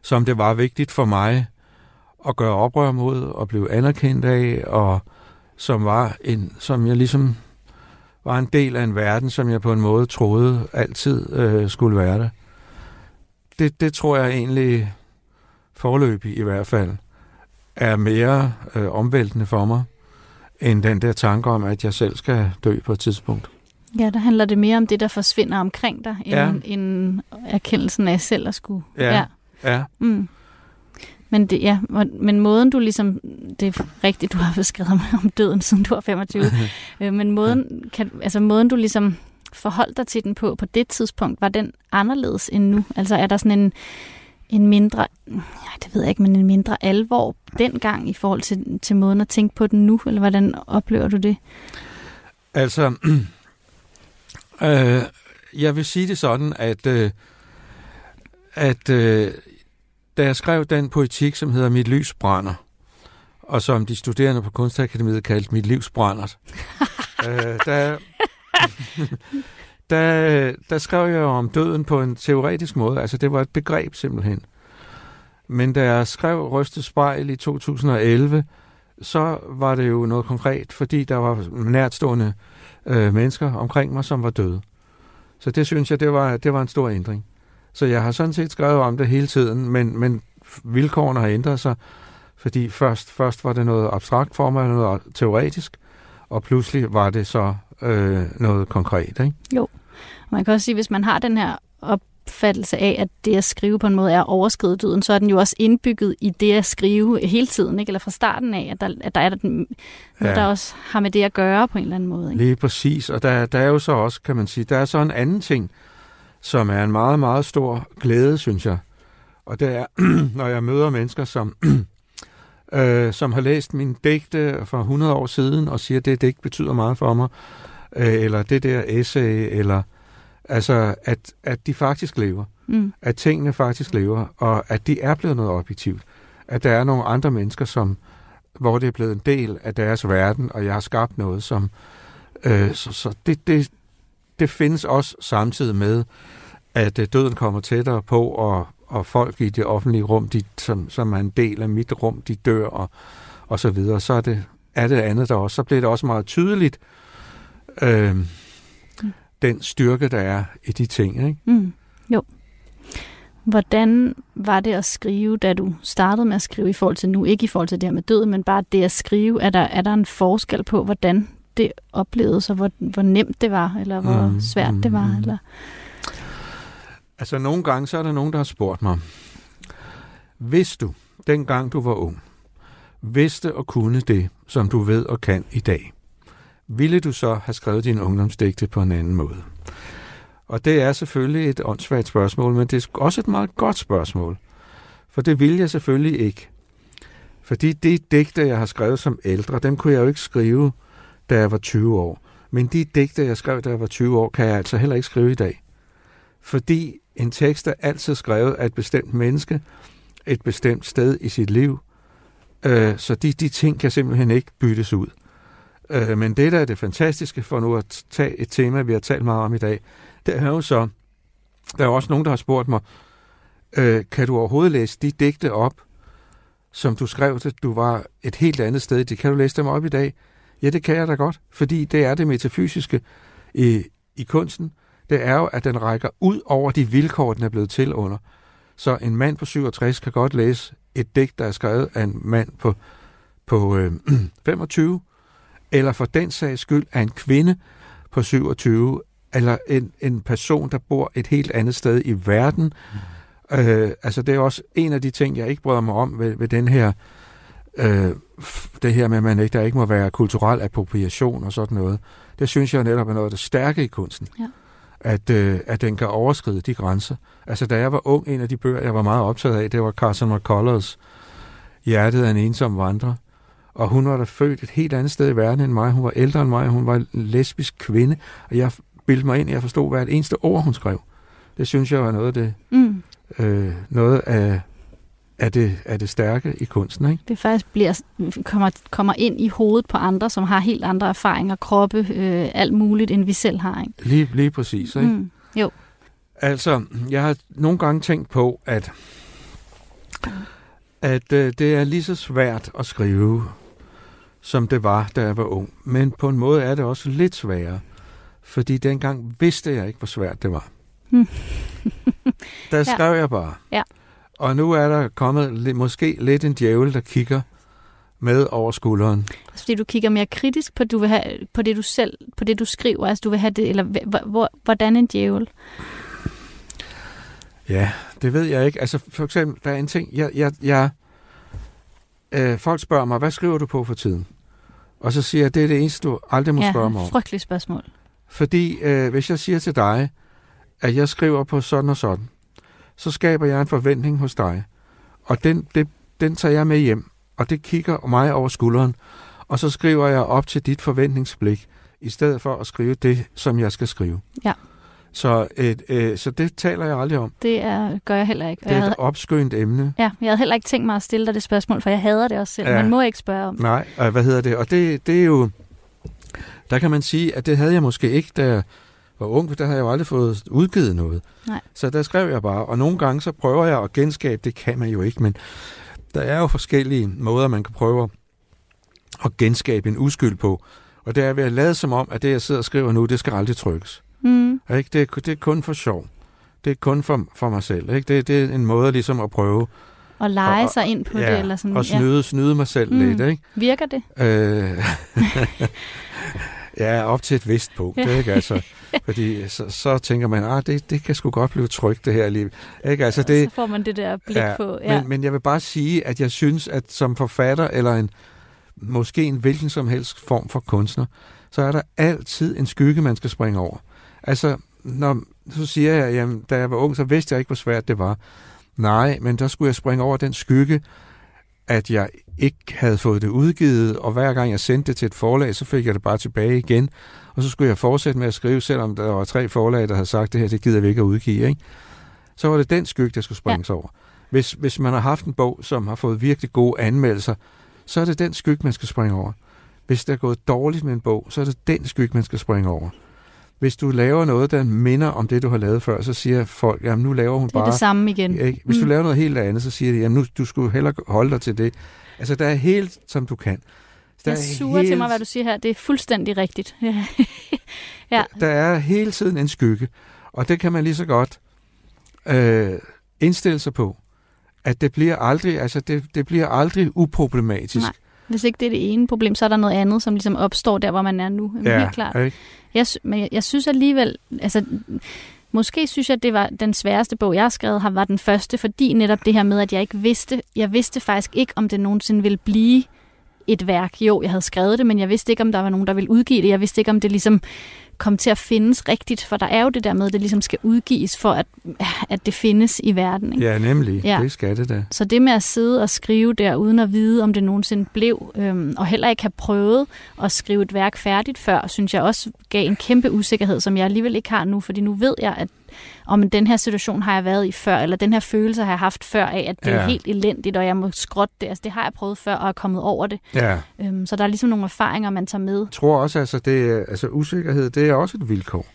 som det var vigtigt for mig at gøre oprør mod og blive anerkendt af, og som var en, som jeg ligesom var en del af en verden, som jeg på en måde troede altid øh, skulle være der. Det, det tror jeg egentlig forløbig i hvert fald er mere øh, omvæltende for mig, end den der tanke om, at jeg selv skal dø på et tidspunkt. Ja, der handler det mere om det, der forsvinder omkring dig, end, ja. end erkendelsen af selv at skulle. Ja, ja. Ja. Mm. Men, det, ja, men måden du ligesom, det er rigtigt, du har beskrevet om døden, siden du var 25, øh, men måden, kan, altså måden du ligesom forholdt dig til den på, på det tidspunkt, var den anderledes end nu? Altså er der sådan en, en mindre, ja, det ved jeg ikke, men en mindre alvor dengang i forhold til, til måden at tænke på den nu, eller hvordan oplever du det? Altså, øh, jeg vil sige det sådan, at, øh, at øh, da jeg skrev den poetik, som hedder Mit lys brænder, og som de studerende på Kunstakademiet kaldte Mit livs brændert, øh, der, der, der skrev jeg om døden på en teoretisk måde. Altså, det var et begreb simpelthen. Men da jeg skrev Rystet spejl i 2011, så var det jo noget konkret, fordi der var nærtstående øh, mennesker omkring mig, som var døde. Så det synes jeg, det var, det var en stor ændring. Så jeg har sådan set skrevet om det hele tiden, men, men vilkårene har ændret sig, fordi først, først var det noget abstrakt for mig, noget teoretisk, og pludselig var det så øh, noget konkret. Ikke? Jo, man kan også sige, hvis man har den her opfattelse af, at det at skrive på en måde er overskridet døden, så er den jo også indbygget i det at skrive hele tiden, ikke? eller fra starten af, at der, at der er den, ja. der også har med det at gøre på en eller anden måde. Ikke? Lige præcis, og der, der er jo så også, kan man sige, der er så en anden ting, som er en meget, meget stor glæde, synes jeg. Og det er, når jeg møder mennesker, som, øh, som har læst min digte for 100 år siden, og siger, at det digt betyder meget for mig, øh, eller det der essay, eller altså, at, at de faktisk lever. Mm. At tingene faktisk lever, og at de er blevet noget objektivt. At der er nogle andre mennesker, som, hvor det er blevet en del af deres verden, og jeg har skabt noget, som... Øh, så så det, det, det findes også samtidig med, at øh, døden kommer tættere på, og, og folk i det offentlige rum, de, som, som er en del af mit rum, de dør, og, og så videre. Så er det, er det andet der også. Så bliver det også meget tydeligt, øh, mm. den styrke, der er i de ting. Ikke? Mm. Jo. Hvordan var det at skrive, da du startede med at skrive i forhold til nu? Ikke i forhold til det her med døden, men bare det at skrive. Er der, er der en forskel på, hvordan det oplevedes, og hvor, hvor nemt det var, eller hvor mm, svært mm, det var? Mm. Eller? Altså, nogle gange så er der nogen, der har spurgt mig, hvis du, dengang du var ung, vidste og kunne det, som du ved og kan i dag, ville du så have skrevet din ungdomsdigte på en anden måde? Og det er selvfølgelig et åndssvagt spørgsmål, men det er også et meget godt spørgsmål. For det vil jeg selvfølgelig ikke. Fordi de digte, jeg har skrevet som ældre, dem kunne jeg jo ikke skrive, da jeg var 20 år. Men de digte, jeg skrev, da jeg var 20 år, kan jeg altså heller ikke skrive i dag. Fordi en tekst er altid skrevet af et bestemt menneske, et bestemt sted i sit liv, øh, så de, de ting kan simpelthen ikke byttes ud. Øh, men det, der er det fantastiske, for nu at tage et tema, vi har talt meget om i dag, det er jo så, der er også nogen, der har spurgt mig, øh, kan du overhovedet læse de digte op, som du skrev, at du var et helt andet sted. Det kan du læse dem op i dag? Ja, det kan jeg da godt, fordi det er det metafysiske i, i kunsten det er jo, at den rækker ud over de vilkår, den er blevet til under. Så en mand på 67 kan godt læse et digt, der er skrevet af en mand på, på øh, 25, eller for den sags skyld af en kvinde på 27, eller en, en person, der bor et helt andet sted i verden. Mm. Øh, altså det er også en af de ting, jeg ikke bryder mig om ved, ved den her, øh, det her med, at man ikke, der ikke må være kulturel appropriation og sådan noget. Det synes jeg netop er noget af det stærke i kunsten. Ja at, øh, at den kan overskride de grænser. Altså, da jeg var ung, en af de bøger, jeg var meget optaget af, det var Carson McCullers Hjertet af en ensom vandrer. Og hun var da født et helt andet sted i verden end mig. Hun var ældre end mig, hun var en lesbisk kvinde. Og jeg bildte mig ind, jeg forstod hvert eneste ord, hun skrev. Det synes jeg var noget af det, mm. øh, noget af, er det, er det stærke i kunsten. Ikke? Det faktisk bliver, kommer, kommer ind i hovedet på andre, som har helt andre erfaringer, kroppe, øh, alt muligt, end vi selv har. Ikke? Lige, lige præcis. Ikke? Mm, jo. Altså, jeg har nogle gange tænkt på, at at øh, det er lige så svært at skrive, som det var, da jeg var ung. Men på en måde er det også lidt sværere, fordi dengang vidste jeg ikke, hvor svært det var. Hmm. der skrev ja. jeg bare. Ja. Og nu er der kommet måske lidt en djævel, der kigger med over skulderen. Altså, fordi du kigger mere kritisk på, du vil have, på det, du selv, på det, du skriver. Altså, du vil have det, eller hvor, hvordan en djævel? Ja, det ved jeg ikke. Altså, for eksempel, der er en ting, jeg, jeg, jeg øh, folk spørger mig, hvad skriver du på for tiden? Og så siger jeg, det er det eneste, du aldrig må ja, spørge mig om. frygteligt spørgsmål. Fordi øh, hvis jeg siger til dig, at jeg skriver på sådan og sådan, så skaber jeg en forventning hos dig. Og den, det, den tager jeg med hjem, og det kigger mig over skulderen, og så skriver jeg op til dit forventningsblik, i stedet for at skrive det, som jeg skal skrive. Ja. Så, et, øh, så det taler jeg aldrig om. Det er, gør jeg heller ikke. Det er jeg havde, et opskønt emne. Ja, jeg havde heller ikke tænkt mig at stille dig det spørgsmål, for jeg hader det også selv. Ja. Man må ikke spørge om det. Nej, og hvad hedder det? Og det, det er jo... Der kan man sige, at det havde jeg måske ikke, da jeg var ung, der havde jeg jo aldrig fået udgivet noget. Nej. Så der skrev jeg bare, og nogle gange så prøver jeg at genskabe, det kan man jo ikke, men der er jo forskellige måder, man kan prøve at genskabe en uskyld på. Og det er ved at lade som om, at det, jeg sidder og skriver nu, det skal aldrig trykkes. Mm. Ikke? Det, er, det er kun for sjov. Det er kun for, for mig selv. Ikke? Det, det er en måde ligesom at prøve og lege og, sig ind på ja, det. Eller sådan, og snyde, ja. snyde mig selv mm. lidt. Ikke? Virker det? Øh, ja, op til et vist punkt. Ja. Ikke? Altså, fordi så, så tænker man, at ah, det, det kan sgu godt blive trygt, det her liv. Ikke? Altså, det, så får man det der blik ja, på. Ja. Men, men jeg vil bare sige, at jeg synes, at som forfatter, eller en måske en hvilken som helst form for kunstner, så er der altid en skygge, man skal springe over. Altså, når, så siger jeg, jamen, da jeg var ung, så vidste jeg ikke, hvor svært det var. Nej, men der skulle jeg springe over den skygge, at jeg ikke havde fået det udgivet, og hver gang jeg sendte det til et forlag, så fik jeg det bare tilbage igen. Og så skulle jeg fortsætte med at skrive, selvom der var tre forlag, der havde sagt, det her, det gider vi ikke at udgive. Ikke? Så var det den skygge, der skulle springes ja. over. Hvis, hvis man har haft en bog, som har fået virkelig gode anmeldelser, så er det den skygge, man skal springe over. Hvis det er gået dårligt med en bog, så er det den skygge, man skal springe over hvis du laver noget, der minder om det, du har lavet før, så siger folk, jamen nu laver hun det bare... Det er det samme igen. Ikke? Hvis mm. du laver noget helt andet, så siger de, jamen nu du skulle hellere holde dig til det. Altså, der er helt, som du kan. Der jeg suger helt... til mig, hvad du siger her. Det er fuldstændig rigtigt. ja. der, der er hele tiden en skygge, og det kan man lige så godt øh, indstille sig på, at det bliver aldrig, altså det, det bliver aldrig uproblematisk. Nej. Hvis ikke det er det ene problem, så er der noget andet, som ligesom opstår der, hvor man er nu. Ja, helt klart. Ikke? Jeg, men jeg, jeg synes alligevel, altså måske synes jeg, at det var den sværeste bog, jeg har skrevet, har var den første, fordi netop det her med, at jeg ikke vidste, jeg vidste faktisk ikke, om det nogensinde ville blive et værk. Jo, jeg havde skrevet det, men jeg vidste ikke, om der var nogen, der ville udgive det. Jeg vidste ikke, om det ligesom komme til at findes rigtigt, for der er jo det der med, at det ligesom skal udgives for, at, at det findes i verden. Ikke? Ja, nemlig. Ja. Det skal det da. Så det med at sidde og skrive der, uden at vide, om det nogensinde blev, øhm, og heller ikke have prøvet at skrive et værk færdigt før, synes jeg også gav en kæmpe usikkerhed, som jeg alligevel ikke har nu, fordi nu ved jeg, at om den her situation har jeg været i før, eller den her følelse har jeg haft før af, at det ja. er helt elendigt, og jeg må skrotte det. Altså, det har jeg prøvet før, og er kommet over det. Ja. Øhm, så der er ligesom nogle erfaringer, man tager med. Jeg tror også, altså, det, altså usikkerhed, det er også et vilkår.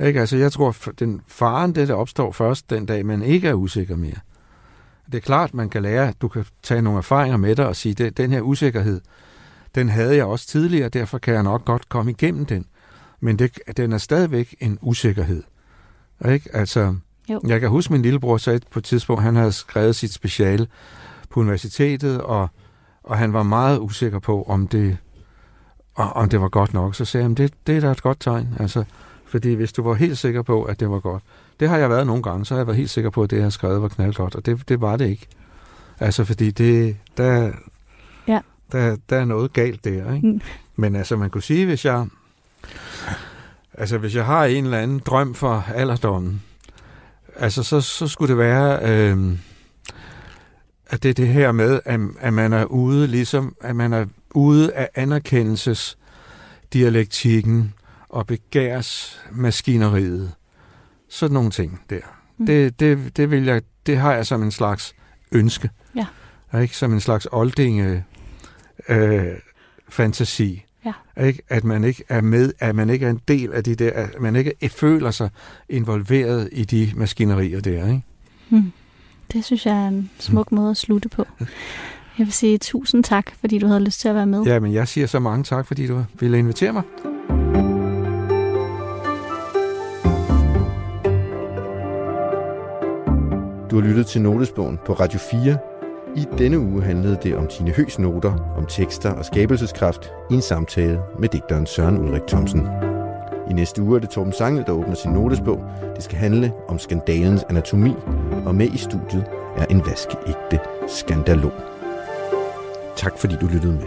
Ikke? Altså, jeg tror, den faren, det der opstår først den dag, man ikke er usikker mere. Det er klart, man kan lære, du kan tage nogle erfaringer med dig og sige, at den her usikkerhed, den havde jeg også tidligere, derfor kan jeg nok godt komme igennem den. Men det, den er stadigvæk en usikkerhed. Ikke? Altså, jo. jeg kan huske, min lillebror sagde på et tidspunkt, han havde skrevet sit speciale på universitetet, og, og han var meget usikker på, om det, om det var godt nok. Så sagde han, det, det er da et godt tegn. Altså, fordi hvis du var helt sikker på, at det var godt, det har jeg været nogle gange, så har jeg været helt sikker på, at det, jeg har skrevet, var knaldgodt, og det, det var det ikke. Altså, fordi det, der, ja. der, der er noget galt der, ikke? Mm. Men altså, man kunne sige, hvis jeg Altså, hvis jeg har en eller anden drøm for alderdommen, altså, så, så skulle det være, øh, at det er det her med, at, at man er ude, ligesom, at man er ude af anerkendelsesdialektikken og begærsmaskineriet. Sådan nogle ting der. Mm. Det, det, det, vil jeg, det har jeg som en slags ønske. Ja. Ikke? Som en slags oldinge øh, fantasi. Ja. Ikke? At man ikke er med, at man ikke er en del af de der, at man ikke føler sig involveret i de maskinerier der. Ikke? Hmm. Det synes jeg er en smuk måde at slutte på. Jeg vil sige tusind tak, fordi du havde lyst til at være med. Ja, men jeg siger så mange tak, fordi du ville invitere mig. Du har lyttet til Notesbogen på Radio 4. I denne uge handlede det om Tine Høs noter, om tekster og skabelseskraft i en samtale med digteren Søren Ulrik Thomsen. I næste uge er det Torben Sangel, der åbner sin notesbog. Det skal handle om skandalens anatomi, og med i studiet er en vaskeægte skandalog. Tak fordi du lyttede med.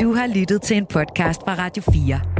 Du har lyttet til en podcast fra Radio 4.